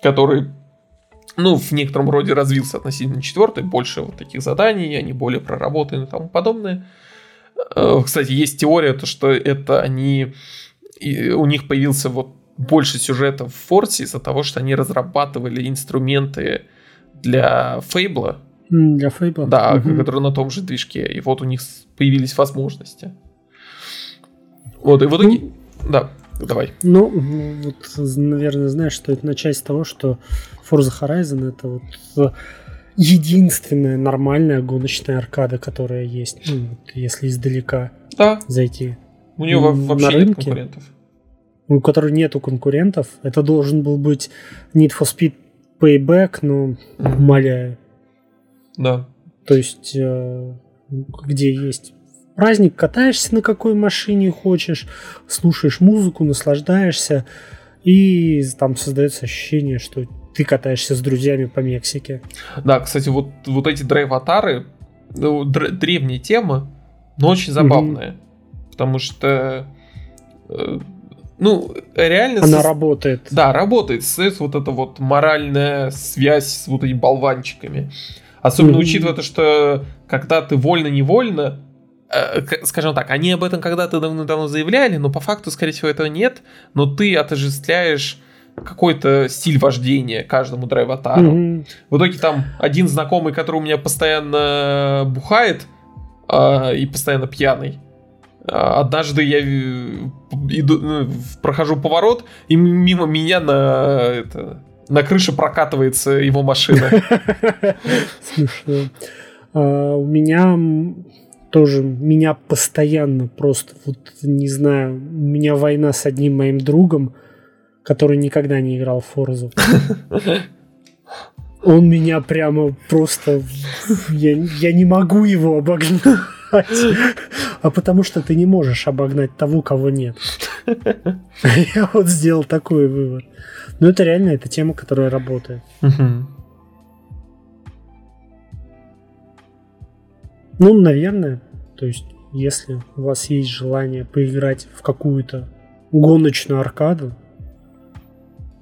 который, ну, в некотором роде развился относительно четвертой, больше вот таких заданий, они более проработаны и тому подобное. Э, кстати, есть теория, то, что это они, у них появился вот больше сюжета в Форсе из-за того, что они разрабатывали инструменты для Фейбла. Для Фейбла? Да, угу. которые на том же движке. И вот у них появились возможности. Вот, и в итоге... Ну, да. Давай. Ну, вот, наверное, знаешь, стоит начать с того, что Forza Horizon это вот единственная нормальная гоночная аркада, которая есть, ну, вот, если издалека да. зайти. У нее на вообще рынке, нет конкурентов. У которой нету конкурентов. Это должен был быть Need for Speed Payback, но умоляю. Да. То есть, э, где есть праздник, катаешься на какой машине хочешь, слушаешь музыку, наслаждаешься, и там создается ощущение, что ты катаешься с друзьями по Мексике. Да, кстати, вот, вот эти драйв-атары, ну, др- древняя тема, но очень забавная. Mm-hmm. Потому что э, ну, реально... Она со... работает. Да, работает. Создается вот эта вот моральная связь с вот этими болванчиками. Особенно mm-hmm. учитывая то, что когда ты вольно-невольно, скажем так, они об этом когда-то давно-давно заявляли, но по факту, скорее всего, этого нет, но ты отождествляешь какой-то стиль вождения каждому драйватару. Mm-hmm. В итоге там один знакомый, который у меня постоянно бухает э, и постоянно пьяный, а, Однажды я э, иду, ну, прохожу поворот, и мимо меня на, это, на крыше прокатывается его машина. А, у меня тоже, меня постоянно просто, вот не знаю, у меня война с одним моим другом, который никогда не играл в Форзу. Он меня прямо просто... Я, я не могу его обогнать. А потому что ты не можешь обогнать того, кого нет. Я вот сделал такой вывод. Но это реально эта тема, которая работает. Ну, наверное, то есть, если у вас есть желание поиграть в какую-то гоночную аркаду,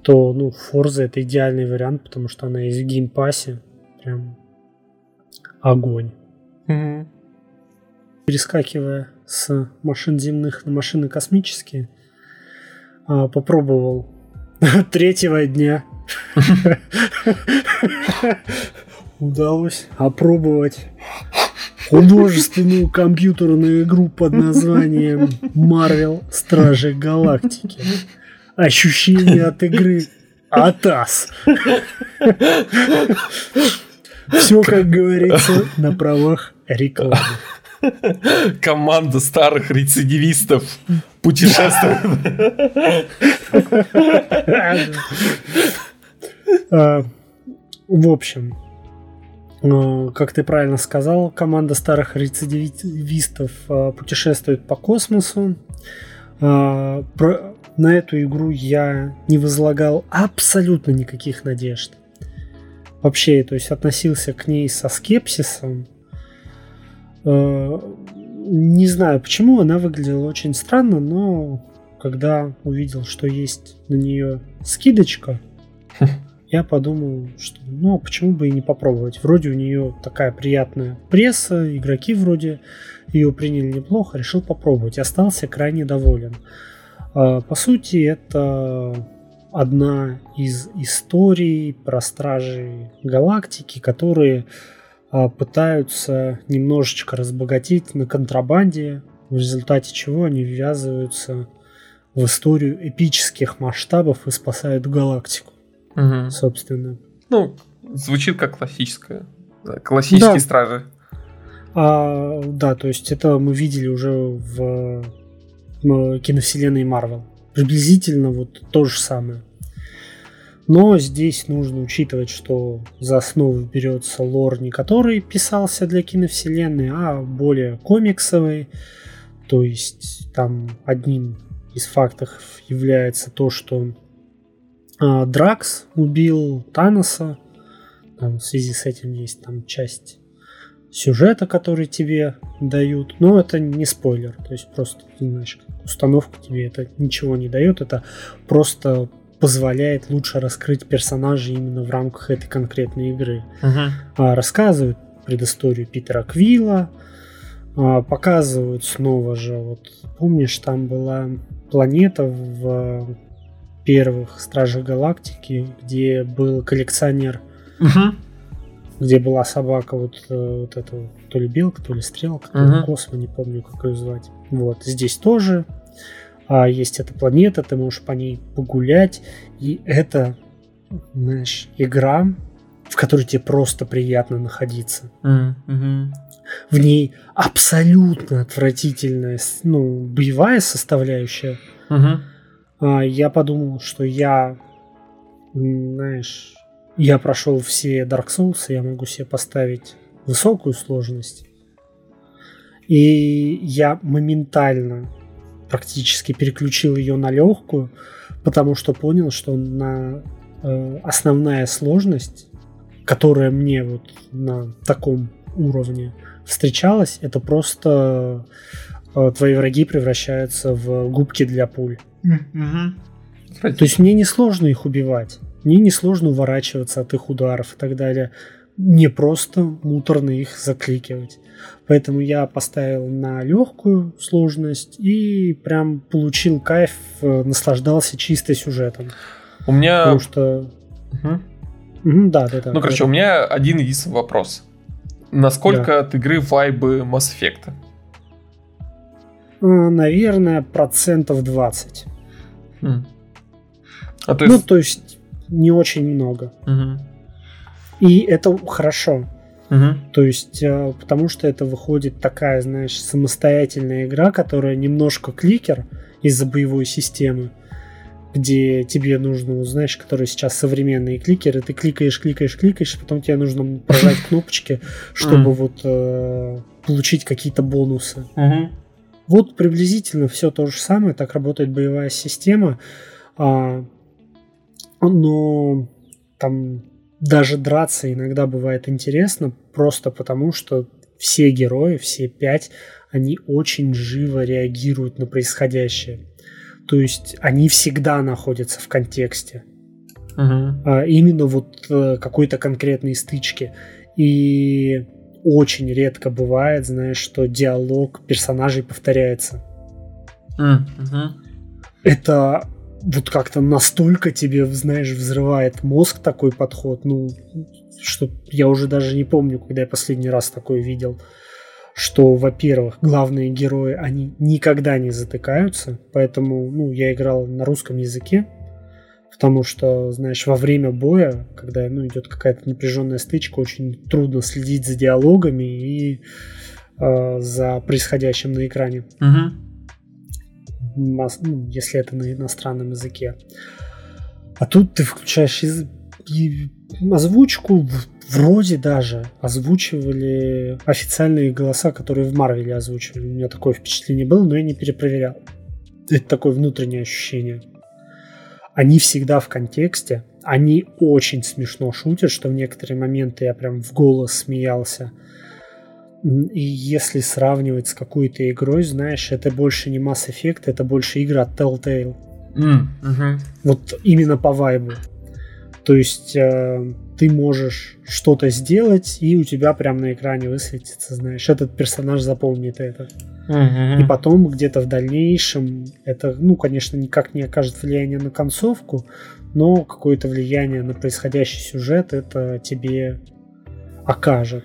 то, ну, Forza это идеальный вариант, потому что она есть в геймпассе. Прям огонь. Mm-hmm. Перескакивая с машин земных на машины космические, а, попробовал третьего дня. Удалось опробовать художественную компьютерную игру под названием Marvel Стражи Галактики. Ощущение от игры Атас. Все, как говорится, на правах рекламы. Команда старых рецидивистов путешествует. А, в общем, как ты правильно сказал, команда старых рецидивистов а, путешествует по космосу. На эту игру я не возлагал абсолютно никаких надежд. Вообще, то есть относился к ней со скепсисом, Э, не знаю почему, она выглядела очень странно, но когда увидел, что есть на нее скидочка, я подумал, что ну а почему бы и не попробовать. Вроде у нее такая приятная пресса, игроки вроде ее приняли неплохо, решил попробовать. Остался крайне доволен. Э, по сути, это одна из историй про стражей галактики, которые а, пытаются немножечко разбогатеть на контрабанде, в результате чего они ввязываются в историю эпических масштабов и спасают галактику. Угу. Собственно. Ну, звучит как классическая. Классические да. стражи. А, да, то есть это мы видели уже в, в киновселенной Марвел. Приблизительно вот то же самое. Но здесь нужно учитывать, что за основу берется лор не который писался для киновселенной, а более комиксовый. То есть там одним из фактов является то, что Дракс убил Таноса. Там, в связи с этим есть там часть сюжета, который тебе дают. Но это не спойлер. То есть просто, знаешь, установка тебе это ничего не дает. Это просто позволяет лучше раскрыть персонажей именно в рамках этой конкретной игры. Uh-huh. А, рассказывают предысторию Питера Квилла, а, показывают снова же, вот помнишь, там была планета в первых Стражах Галактики, где был коллекционер, uh-huh. где была собака вот, э, вот эта то ли белка, то ли стрелка, то ли космо, не помню, как ее звать. Вот здесь тоже а есть эта планета, ты можешь по ней погулять, и это, знаешь, игра, в которой тебе просто приятно находиться. Mm-hmm. В ней абсолютно отвратительная, ну, боевая составляющая. Mm-hmm. А, я подумал, что я, знаешь, я прошел все Dark Souls, я могу себе поставить высокую сложность. И я моментально практически переключил ее на легкую, потому что понял, что на э, основная сложность, которая мне вот на таком уровне встречалась, это просто твои враги превращаются в губки для пуль. Угу. То есть мне несложно их убивать. Мне несложно уворачиваться от их ударов и так далее. Не просто муторно их закликивать. Поэтому я поставил на легкую сложность и прям получил кайф, э, наслаждался чисто сюжетом. У меня... Потому что... Мгм. Мгм, да, да, да. Ну, короче, у меня один единственный вопрос. Насколько от игры вайбы Mass Effect? Э, Наверное, процентов 20. Хм. А то Ну, есть... то есть не очень много. Мгм. И это хорошо. Мгм. То есть, э, потому что это выходит такая, знаешь, самостоятельная игра, которая немножко кликер из-за боевой системы, где тебе нужно, знаешь, которые сейчас современные кликеры, ты кликаешь, кликаешь, кликаешь, потом тебе нужно прожать кнопочки, чтобы Мгм. вот э, получить какие-то бонусы. Мгм. Вот приблизительно все то же самое, так работает боевая система, а, но там даже драться иногда бывает интересно, просто потому что все герои, все пять, они очень живо реагируют на происходящее. То есть они всегда находятся в контексте а, именно вот э, какой-то конкретной стычки. И очень редко бывает, знаешь, что диалог персонажей повторяется. Мгм. Это вот как-то настолько тебе, знаешь, взрывает мозг такой подход, ну, что я уже даже не помню, когда я последний раз такое видел, что, во-первых, главные герои, они никогда не затыкаются, поэтому, ну, я играл на русском языке, потому что, знаешь, во время боя, когда, ну, идет какая-то напряженная стычка, очень трудно следить за диалогами и э, за происходящим на экране ну, если это на иностранном языке. А тут ты включаешь из- и озвучку, вроде даже озвучивали официальные голоса, которые в Марвеле озвучивали. У меня такое впечатление было, но я не перепроверял. Это такое внутреннее ощущение. Они всегда в контексте, они очень смешно шутят, что в некоторые моменты я прям в голос смеялся. И если сравнивать с какой-то игрой, знаешь, это больше не Mass Effect, это больше игра от Telltale. М, мгм. Вот именно по вайбу. То есть э, ты можешь что-то сделать, и у тебя прямо на экране высветится, знаешь, этот персонаж запомнит это. Мгм. И потом где-то в дальнейшем это, ну, конечно, никак не окажет влияние на концовку, но какое-то влияние на происходящий сюжет это тебе окажет.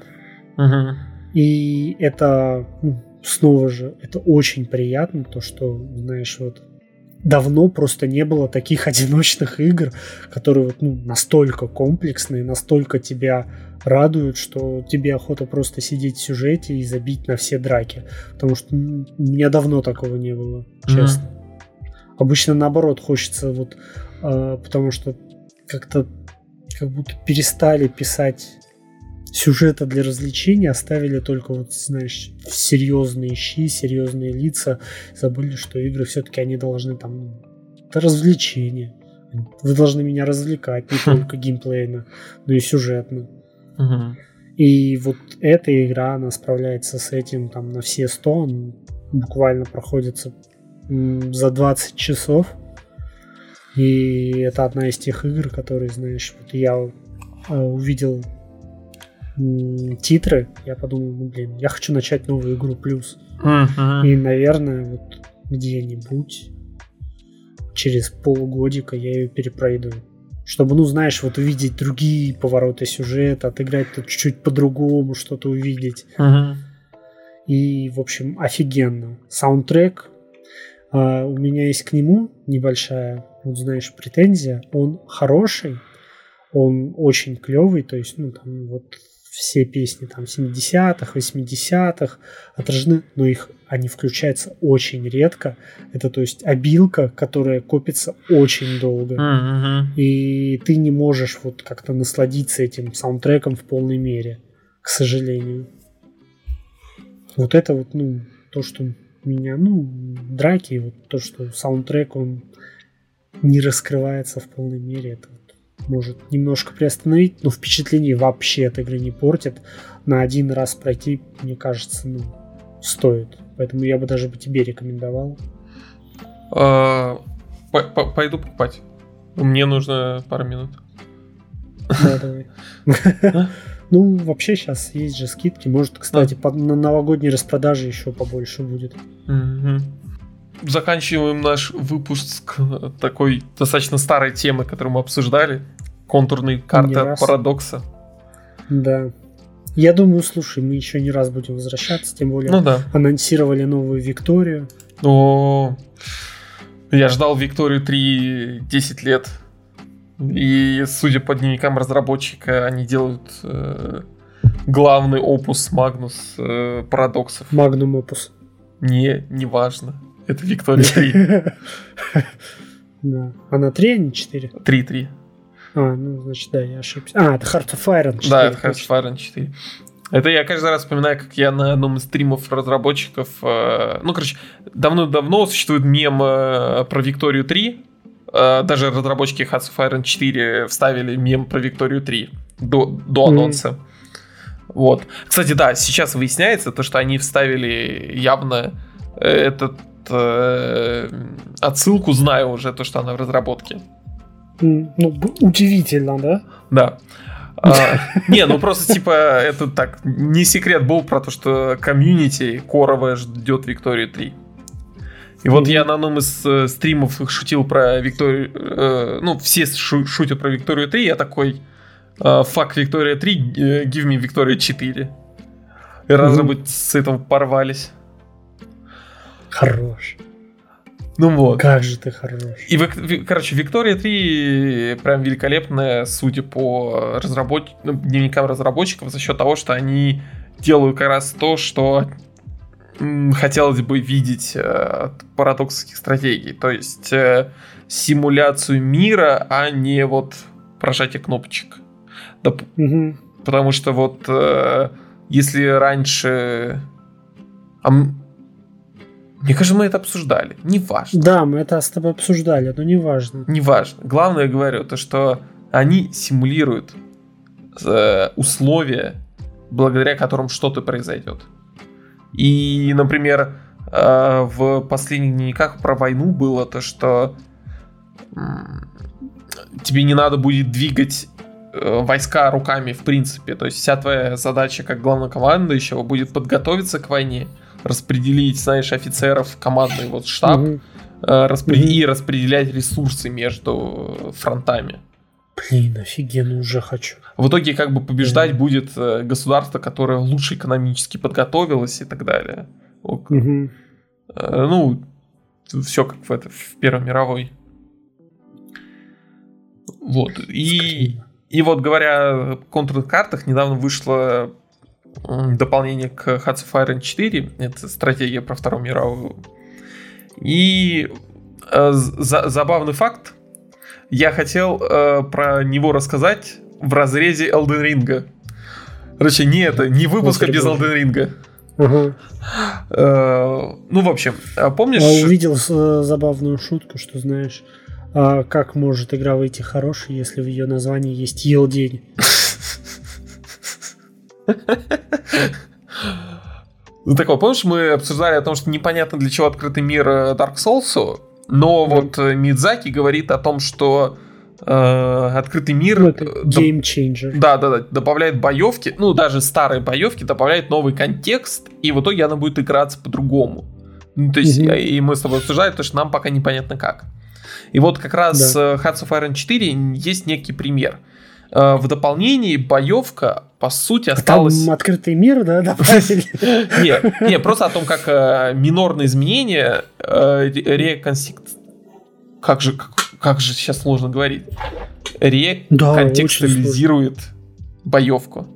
Мгм. И это, ну, снова же, это очень приятно, то, что, знаешь, вот давно просто не было таких одиночных игр, которые вот, ну, настолько комплексные, настолько тебя радуют, что тебе охота просто сидеть в сюжете и забить на все драки. Потому что м, у меня давно такого не было, честно. Обычно наоборот хочется вот, э, потому что как-то как будто перестали писать сюжета для развлечения, оставили только вот, знаешь, серьезные щи, серьезные лица, забыли, что игры все-таки они должны там, это развлечение. Вы должны меня развлекать не только геймплейно, но и сюжетно. И вот эта игра, она справляется с этим там на все 100, он буквально проходится за 20 часов. И это одна из тех игр, которые, знаешь, вот я э, увидел титры, я подумал, ну блин, я хочу начать новую игру плюс. Мгм. И, наверное, вот где-нибудь через полгодика я ее перепройду. Чтобы, ну, знаешь, вот увидеть другие повороты сюжета, отыграть тут чуть-чуть по-другому, что-то увидеть. Мгм. И, в общем, офигенно. Саундтрек. а, у меня есть к нему небольшая, вот знаешь, претензия. Он хороший, он очень клевый, то есть, ну, там вот все песни там 70-х, 80-х отражены, но их они включаются очень редко. Это, то есть, обилка, которая копится очень долго. Мгм. И ты не можешь вот как-то насладиться этим саундтреком в полной мере, к сожалению. Вот это вот, ну, то, что меня, ну, драки, вот то, что саундтрек, он не раскрывается в полной мере, это может немножко приостановить, но впечатление вообще от игры не портит. На один раз пройти, мне кажется, ну, стоит. Поэтому я бы даже бы тебе рекомендовал. А, пойду покупать. Мне нужно пару минут. Да, давай. Ну, вообще сейчас есть же скидки. Может, кстати, на новогодней распродаже еще побольше будет. Заканчиваем наш выпуск такой достаточно старой темы, которую мы обсуждали. Контурные карты парадокса. Да. Я думаю, слушай, мы еще не раз будем возвращаться, тем более ну, да. анонсировали новую Викторию. О, я ждал Викторию 3 10 лет. И, судя по дневникам разработчика, они делают э, главный опус Магнус э, парадоксов. Магнум опус. Не, не важно. Это Виктория 3. Да. Она 3, а не 4? 3-3. А, ну, значит, да, я ошибся. А, это Heart of Iron 4. Да, это Heart of Iron 4. Это я каждый раз вспоминаю, как я на одном из стримов разработчиков... Э, ну, короче, давно-давно существует мем э, про Викторию 3. Э, даже разработчики Hearts of Iron 4 вставили мем про Викторию 3 до, до анонса. Mm. Вот. Кстати, да, сейчас выясняется то, что они вставили явно этот э, отсылку, знаю уже то, что она в разработке. Ну, удивительно, да? Да. А, не, ну просто типа это так, не секрет был про то, что комьюнити коровая ждет Викторию 3. И вот я на одном из э, стримов шутил про Викторию, э, ну все шу- шутят про Викторию 3, я такой, фак Виктория 3, э, give me Виктория 4. И разработчики с этого порвались. Хорош. Ну вот. Как же ты хорош. И, короче, Виктория 3 прям великолепная, судя по разработ... ну, дневникам разработчиков, за счет того, что они делают как раз то, что хотелось бы видеть э, от парадоксских стратегий. То есть э, симуляцию мира, а не вот прожатие кнопочек. Да, угу. Потому что вот э, если раньше... А мне кажется, мы это обсуждали. Неважно. Да, мы это с тобой обсуждали, но неважно. Неважно. Главное, я говорю, то, что они симулируют э, условия, благодаря которым что-то произойдет. И, например, э, в последних дневниках про войну было то, что э, тебе не надо будет двигать э, войска руками, в принципе. То есть вся твоя задача как главнокомандующего будет подготовиться к войне, распределить, знаешь, офицеров, командный вот штаб, угу. распри... угу. и распределять ресурсы между фронтами. Блин, офигенно, уже хочу. В итоге как бы побеждать mm. будет э, государство, которое лучше экономически подготовилось и так далее. Mm-hmm. Ну, все как в, это, в Первой мировой. Вот. И, и вот говоря о контурных картах, недавно вышло дополнение к Hearts of Iron 4. Это стратегия про Вторую мировую. И э, за, забавный факт. Я хотел э, про него рассказать в разрезе Elden Ring. Короче, не это, не выпуска без Elden Ring. Угу. Э, ну, в общем, а помнишь... Я увидел э, забавную шутку, что знаешь, а как может игра выйти хорошей, если в ее названии есть ел день? Ну так вот, помнишь, мы обсуждали о том, что непонятно для чего открытый мир э, Dark Souls, но вот э, Мидзаки говорит о том, что э, открытый мир... Ну, changer. Да, да, да, добавляет боевки, ну даже старые боевки добавляет новый контекст, и в итоге она будет играться по-другому. Ну, то есть, mm-hmm. и мы с тобой обсуждали, потому что нам пока непонятно как. И вот как раз да. Hearts of Iron 4 есть некий пример. В дополнении боевка, по сути, осталась... Там открытый мир, да, добавили? Не, не, просто о том, как э, минорные изменения э, реконсект... Как же, как, же сейчас сложно говорить? Реконтекстуализирует боевку.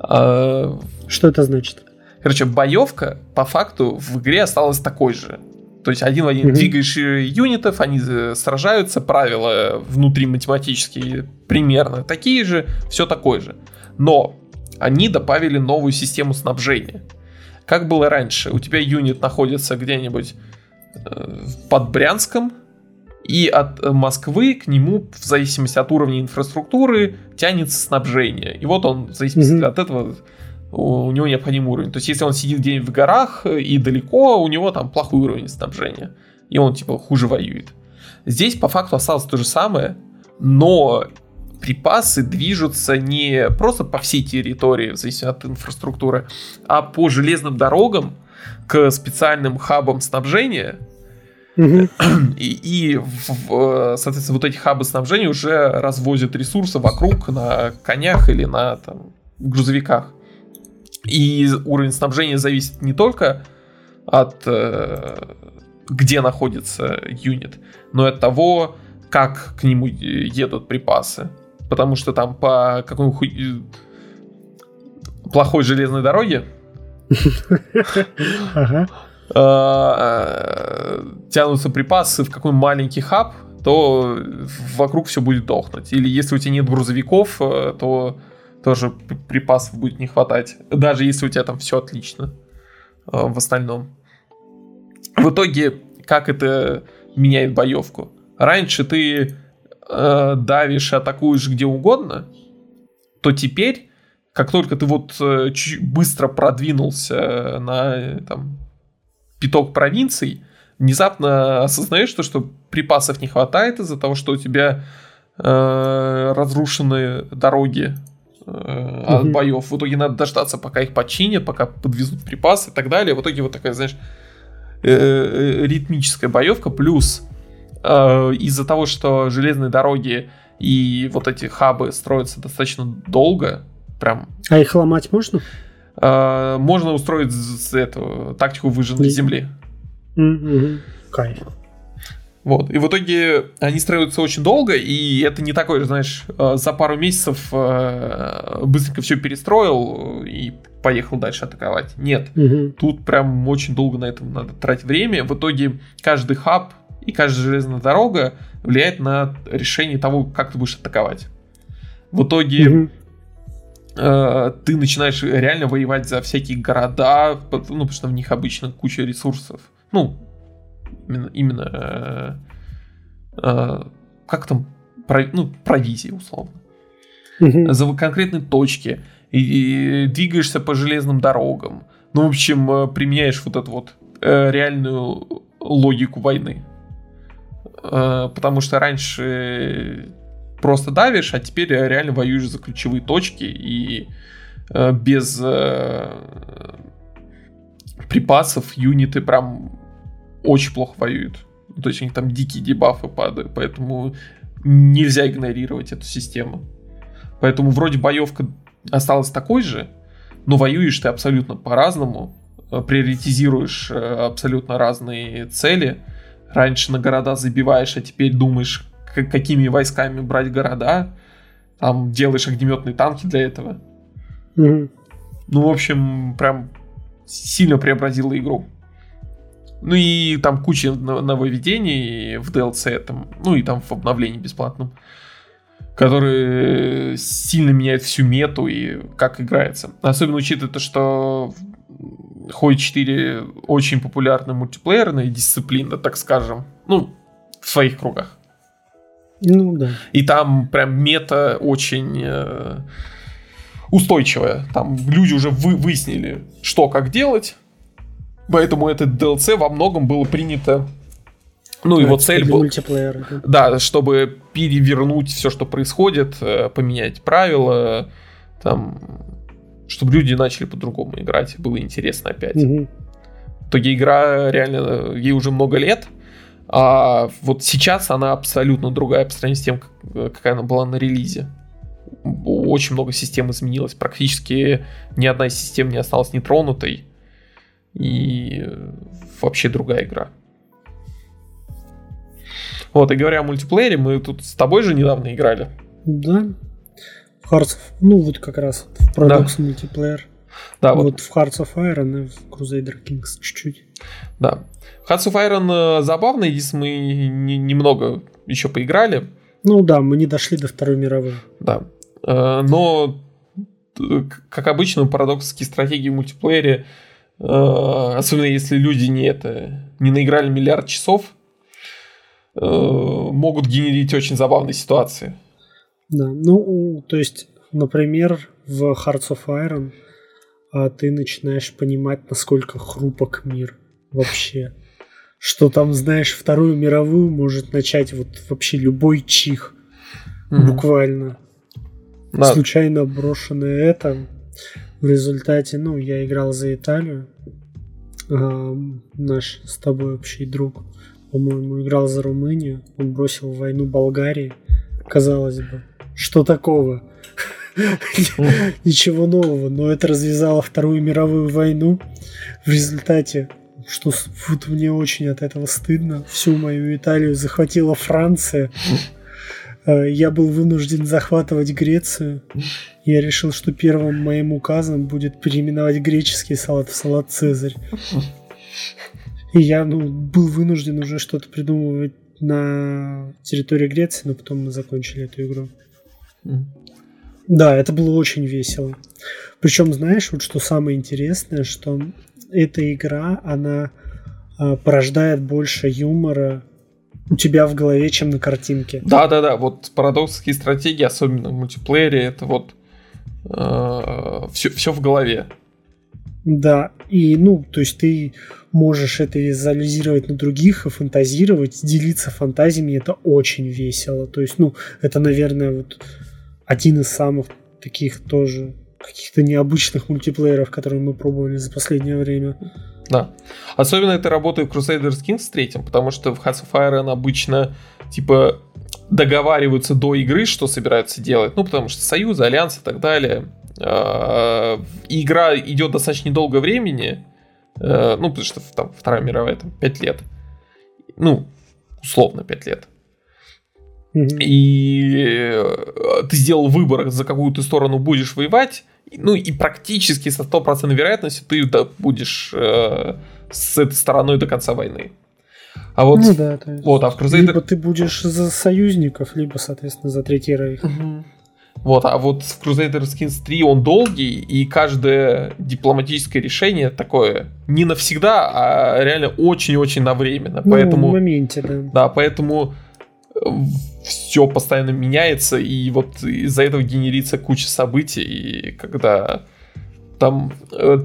А, Что это значит? Короче, боевка по факту в игре осталась такой же. То есть один в один mm-hmm. двигаешь юнитов, они э, сражаются, правила внутри математические примерно такие же, все такое же. Но они добавили новую систему снабжения. Как было раньше, у тебя юнит находится где-нибудь э, под Брянском, и от Москвы к нему, в зависимости от уровня инфраструктуры, тянется снабжение. И вот он, в зависимости mm-hmm. от этого, у него необходимый уровень. То есть, если он сидит где-нибудь в горах и далеко, у него там плохой уровень снабжения. И он, типа, хуже воюет. Здесь, по факту, осталось то же самое, но припасы движутся не просто по всей территории, в зависимости от инфраструктуры, а по железным дорогам к специальным хабам снабжения. И, и соответственно, вот эти хабы снабжения уже развозят ресурсы вокруг на конях или на там, грузовиках. И уровень снабжения зависит не только от э, где находится юнит, но и от того, как к нему едут припасы. Потому что там по какой-нибудь плохой железной дороге а, тянутся припасы в какой маленький хаб, то вокруг все будет дохнуть. Или если у тебя нет грузовиков, э, то тоже припасов будет не хватать. Даже если у тебя там все отлично э, в остальном. В итоге, как это меняет боевку? Раньше ты э, давишь, атакуешь где угодно, то теперь, как только ты вот э, быстро продвинулся на там, пяток провинций, внезапно осознаешь то, что припасов не хватает из-за того, что у тебя э, разрушены дороги э, от угу. боев. В итоге надо дождаться, пока их починят, пока подвезут припасы и так далее. В итоге вот такая, знаешь, э, э, ритмическая боевка плюс э, из-за того, что железные дороги и вот эти хабы строятся достаточно долго, прям. А их ломать можно? Э, можно устроить эту тактику выжженной земли. Mm-hmm. Кайф. Вот. И в итоге они строятся очень долго, и это не такое, знаешь, э, за пару месяцев э, быстренько все перестроил и поехал дальше атаковать. Нет. Угу. Тут прям очень долго на этом надо тратить время. В итоге каждый хаб и каждая железная дорога влияет на решение того, как ты будешь атаковать. В итоге э, ты начинаешь реально воевать за всякие города, ну, потому что в них обычно куча ресурсов. Ну, именно, именно э, э, как там, про, ну, провизии, условно. Угу. За конкретные точки. И, и двигаешься по железным дорогам. Ну, в общем, э, применяешь вот эту вот э, реальную логику войны. Э, потому что раньше просто давишь, а теперь реально воюешь за ключевые точки и э, без э, припасов юниты прям очень плохо воюют. То есть у них там дикие дебафы падают, поэтому нельзя игнорировать эту систему. Поэтому вроде боевка осталась такой же, но воюешь ты абсолютно по-разному, приоритизируешь абсолютно разные цели – раньше на города забиваешь, а теперь думаешь, какими войсками брать города. Там делаешь огнеметные танки для этого. Mm-hmm. Ну, в общем, прям сильно преобразила игру. Ну и там куча нововведений в DLC, там, ну и там в обновлении бесплатном, которые сильно меняют всю мету и как играется. Особенно учитывая то, что Хой 4 очень популярная мультиплеерная дисциплина, так скажем. Ну, в своих кругах. Ну да. И там прям мета очень э, устойчивая. Там люди уже вы, выяснили, что как делать. Поэтому этот DLC во многом было принято. Ну, его цель была... Да, чтобы перевернуть все, что происходит, э, поменять правила, там чтобы люди начали по-другому играть, было интересно опять. Угу. В итоге игра реально, ей уже много лет, а вот сейчас она абсолютно другая по сравнению с тем, какая она была на релизе. Очень много систем изменилось, практически ни одна из систем не осталась нетронутой. И вообще другая игра. Вот, и говоря о мультиплеере, мы тут с тобой же недавно играли. Да, Hearts ну вот как раз в Paradox да. мультиплеер. Да, вот. вот в Hearts of Iron и в Crusader Kings чуть-чуть. Да. Hearts of Iron э, забавный, если мы не, немного еще поиграли. Ну да, мы не дошли до Второй мировой. Да. Э, но, э, как обычно, парадоксские стратегии в мультиплеере, особенно если люди не, это, не наиграли миллиард часов, могут генерить очень забавные ситуации. Да, ну, то есть, например, в Hearts of Iron а ты начинаешь понимать, насколько хрупок мир вообще. Что там, знаешь, Вторую мировую может начать вот вообще любой чих. Mm-hmm. Буквально. Да. Случайно брошенное это. В результате, ну, я играл за Италию. А, наш с тобой общий друг, по-моему, играл за Румынию. Он бросил войну Болгарии. Казалось бы, что такого? Ничего нового, но это развязало Вторую мировую войну. В результате, что вот мне очень от этого стыдно, всю мою Италию захватила Франция. Э, я был вынужден захватывать Грецию. Я решил, что первым моим указом будет переименовать греческий салат в салат Цезарь. И я ну, был вынужден уже что-то придумывать на территории Греции, но потом мы закончили эту игру. Да, это было очень весело. Причем, знаешь, вот что самое интересное, что эта игра, она э, порождает больше юмора у тебя в голове, чем на картинке. Да, да, да. Вот парадоксские стратегии, особенно в мультиплеере, это вот э, все, все в голове. Да, и ну, то есть ты можешь это визуализировать на других и фантазировать, делиться фантазиями, это очень весело. То есть, ну, это, наверное, вот один из самых таких тоже каких-то необычных мультиплееров, которые мы пробовали за последнее время. Да. Особенно это работает в Crusader Kings 3, потому что в Hearts of Iron обычно типа договариваются до игры, что собираются делать. Ну, потому что союзы, альянсы и так далее. А, игра идет достаточно недолго времени. Э, ну, потому что там Вторая мировая, там 5 лет. Ну, условно 5 лет. И э, ты сделал выбор, за какую ты сторону будешь воевать, ну и практически со стопроцентной вероятностью ты будешь э, с этой стороной до конца войны. А вот, ну, да, то есть, вот, а в Crusader... Либо ты будешь за союзников, либо, соответственно, за Третий Рейх. Угу. Вот, а вот в Crusader Skins 3 он долгий, и каждое дипломатическое решение такое не навсегда, а реально очень-очень на время. Ну, поэтому, в моменте, да. Да, поэтому все постоянно меняется, и вот из-за этого генерится куча событий, и когда там э,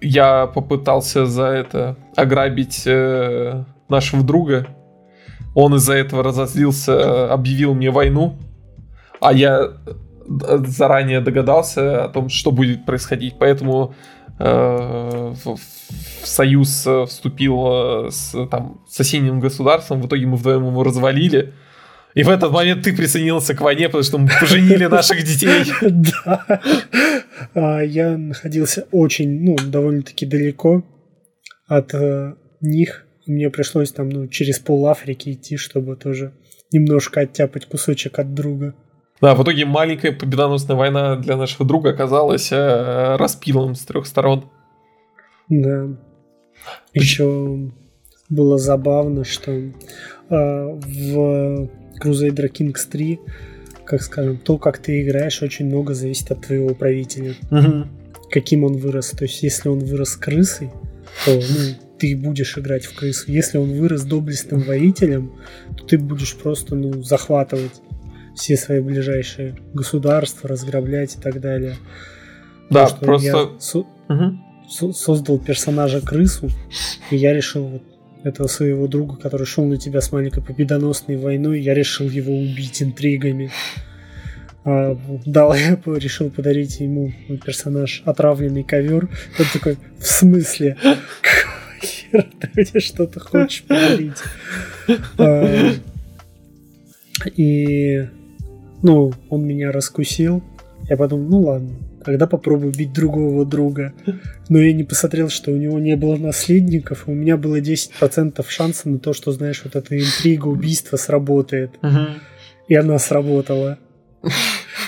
я попытался за это ограбить э, нашего друга, он из-за этого разозлился, объявил мне войну, а я заранее догадался о том, что будет происходить, поэтому э, в, в союз вступил э, с там, соседним государством, в итоге мы вдвоем его развалили, и в этот момент ты присоединился к войне, потому что мы поженили наших детей. Да. А, я находился очень, ну, довольно-таки далеко от э, них. Мне пришлось там, ну, через пол Африки идти, чтобы тоже немножко оттяпать кусочек от друга. Да, в итоге маленькая победоносная война для нашего друга оказалась э, распилом с трех сторон. Да. Еще было забавно, что э, в Crusader Kings 3, как скажем, то, как ты играешь, очень много зависит от твоего правителя. Угу. Каким он вырос. То есть, если он вырос крысой, то ну, ты будешь играть в крысу. Если он вырос доблестным воителем, то ты будешь просто ну, захватывать все свои ближайшие государства, разграблять и так далее. Да, просто... Я со- угу. создал персонажа крысу, и я решил вот этого своего друга, который шел на тебя с маленькой победоносной войной, я решил его убить интригами. А, дал, я решил подарить ему персонаж отравленный ковер. Он такой, в смысле? Какого хера ты мне что-то хочешь подарить? А, и, ну, он меня раскусил. Я подумал, ну ладно, когда попробую убить другого друга. Но я не посмотрел, что у него не было наследников, у меня было 10% шанса на то, что, знаешь, вот эта интрига убийства сработает. Uh-huh. И она сработала.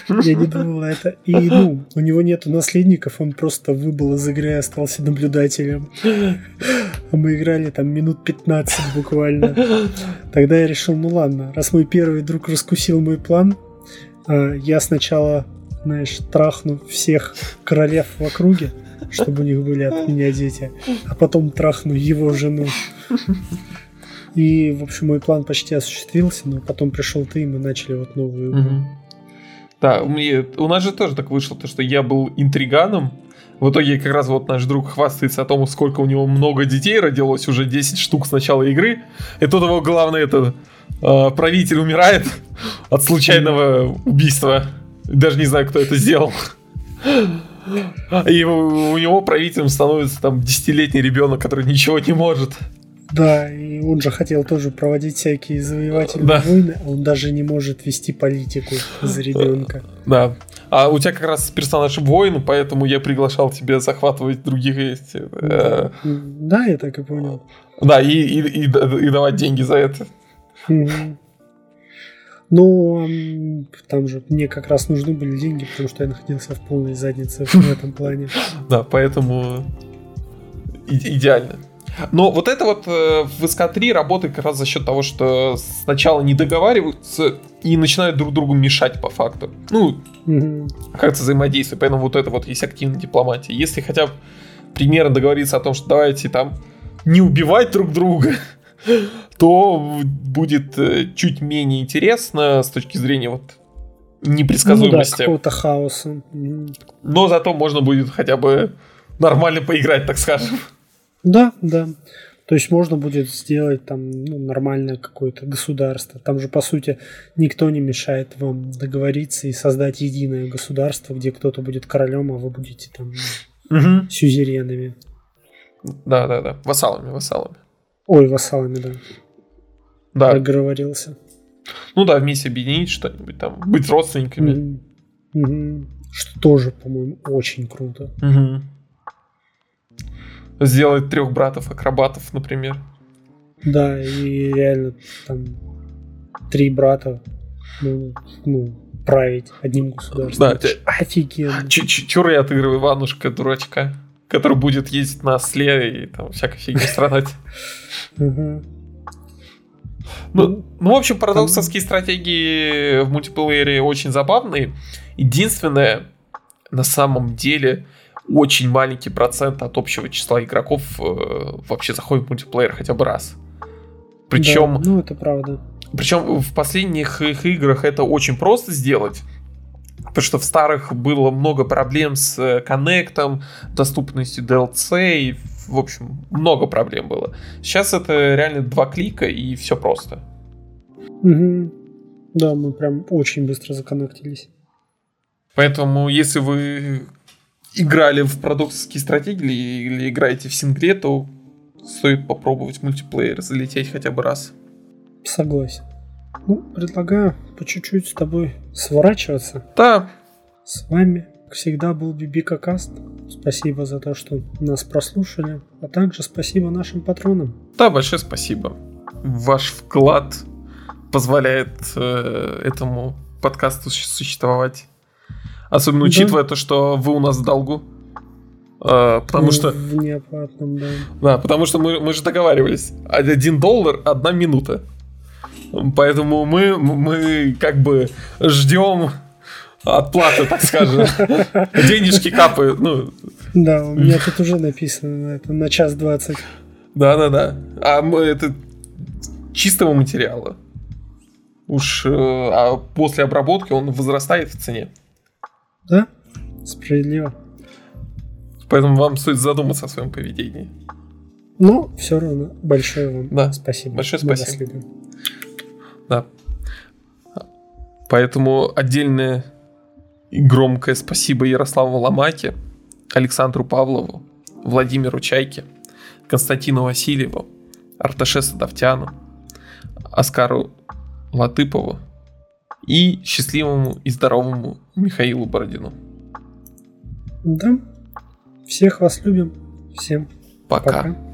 Я не думал это. И, ну, у него нету наследников, он просто выбыл из игры и остался наблюдателем. А мы играли там минут 15 буквально. Тогда я решил, ну ладно, раз мой первый друг раскусил мой план, я сначала знаешь, трахну всех королев в округе, чтобы у них были от меня дети, а потом трахну его жену. И, в общем, мой план почти осуществился, но потом пришел ты, и мы начали вот новую игру. Да, у, меня, у нас же тоже так вышло, то, что я был интриганом, В итоге как раз вот наш друг хвастается о том, сколько у него много детей родилось, уже 10 штук с начала игры. И тут его главное это э, правитель умирает от случайного убийства. Даже не знаю, кто это сделал. И у него правителем становится там десятилетний ребенок, который ничего не может. Да, и он же хотел тоже проводить всякие завоевательные да. войны, а он даже не может вести политику за ребенка. Да. А у тебя как раз персонаж воин, поэтому я приглашал тебя захватывать других эти. Э... Да, я так и понял. Да, и, и, и, и давать деньги за это. Ну, там же мне как раз нужны были деньги, потому что я находился в полной заднице в этом плане. Да, поэтому идеально. Но вот это вот э, в СК-3 работает как раз за счет того, что сначала не договариваются и начинают друг другу мешать по факту. Ну, как-то взаимодействие. Поэтому вот это вот есть активная дипломатия. Если хотя бы примерно договориться о том, что давайте там не убивать друг друга, то будет э, чуть менее интересно с точки зрения вот непредсказуемости. Ну да, какого-то хаоса. Но зато можно будет хотя бы нормально поиграть, так скажем. Да, да. То есть можно будет сделать там ну, нормальное какое-то государство. Там же, по сути, никто не мешает вам договориться и создать единое государство, где кто-то будет королем, а вы будете там угу. сюзеренами. Да, да, да. Вассалами, вассалами. Ой, вассалами, да. Да. Договорился. Ну да, вместе объединить что-нибудь там, быть родственниками. Угу. Что тоже, по-моему, очень круто. Угу сделать трех братов-акробатов, например. Да, и реально там три брата, ну, ну править одним государством. Да, Офигенно. Чур я отыгрываю Иванушка, дурачка, который будет ездить на осле и там всякой фигней страдать. Ну, ну, в общем, парадоксовские стратегии в мультиплеере очень забавные. Единственное, на самом деле, очень маленький процент от общего числа игроков э, вообще заходит в мультиплеер хотя бы раз. Причем... Да, ну, это правда. Причем в последних их играх это очень просто сделать. Потому что в старых было много проблем с э, коннектом, доступностью DLC, и, в общем, много проблем было. Сейчас это реально два клика и все просто. Угу. Да, мы прям очень быстро законнектились. Поэтому, если вы играли в продукторские стратегии или играете в сингле, то стоит попробовать мультиплеер, залететь хотя бы раз. Согласен. Ну, предлагаю по чуть-чуть с тобой сворачиваться. Да. С вами, как всегда, был Бибика Каст. Спасибо за то, что нас прослушали, а также спасибо нашим патронам. Да, большое спасибо. Ваш вклад позволяет э, этому подкасту существовать. Особенно учитывая то, что вы у нас в долгу. А, потому что... В неоплатном, да. Да, потому что мы, мы же договаривались. Один доллар, одна минута. Поэтому мы, мы как бы ждем отплаты, так скажем. Денежки капают. Ну. Да, у меня тут уже написано это на час двадцать. Да-да-да. А мы, это чистого материала. Уж э, а после обработки он возрастает в цене. Да, справедливо. Поэтому вам стоит задуматься о своем поведении. Ну, все равно большое вам да. спасибо. Большое спасибо. Да. Поэтому отдельное и громкое спасибо Ярославу Ломаке, Александру Павлову, Владимиру Чайке, Константину Васильеву, Арташе Давтяну, Оскару Латыпову, и счастливому и здоровому Михаилу Бородину. Да. Всех вас любим. Всем пока. пока.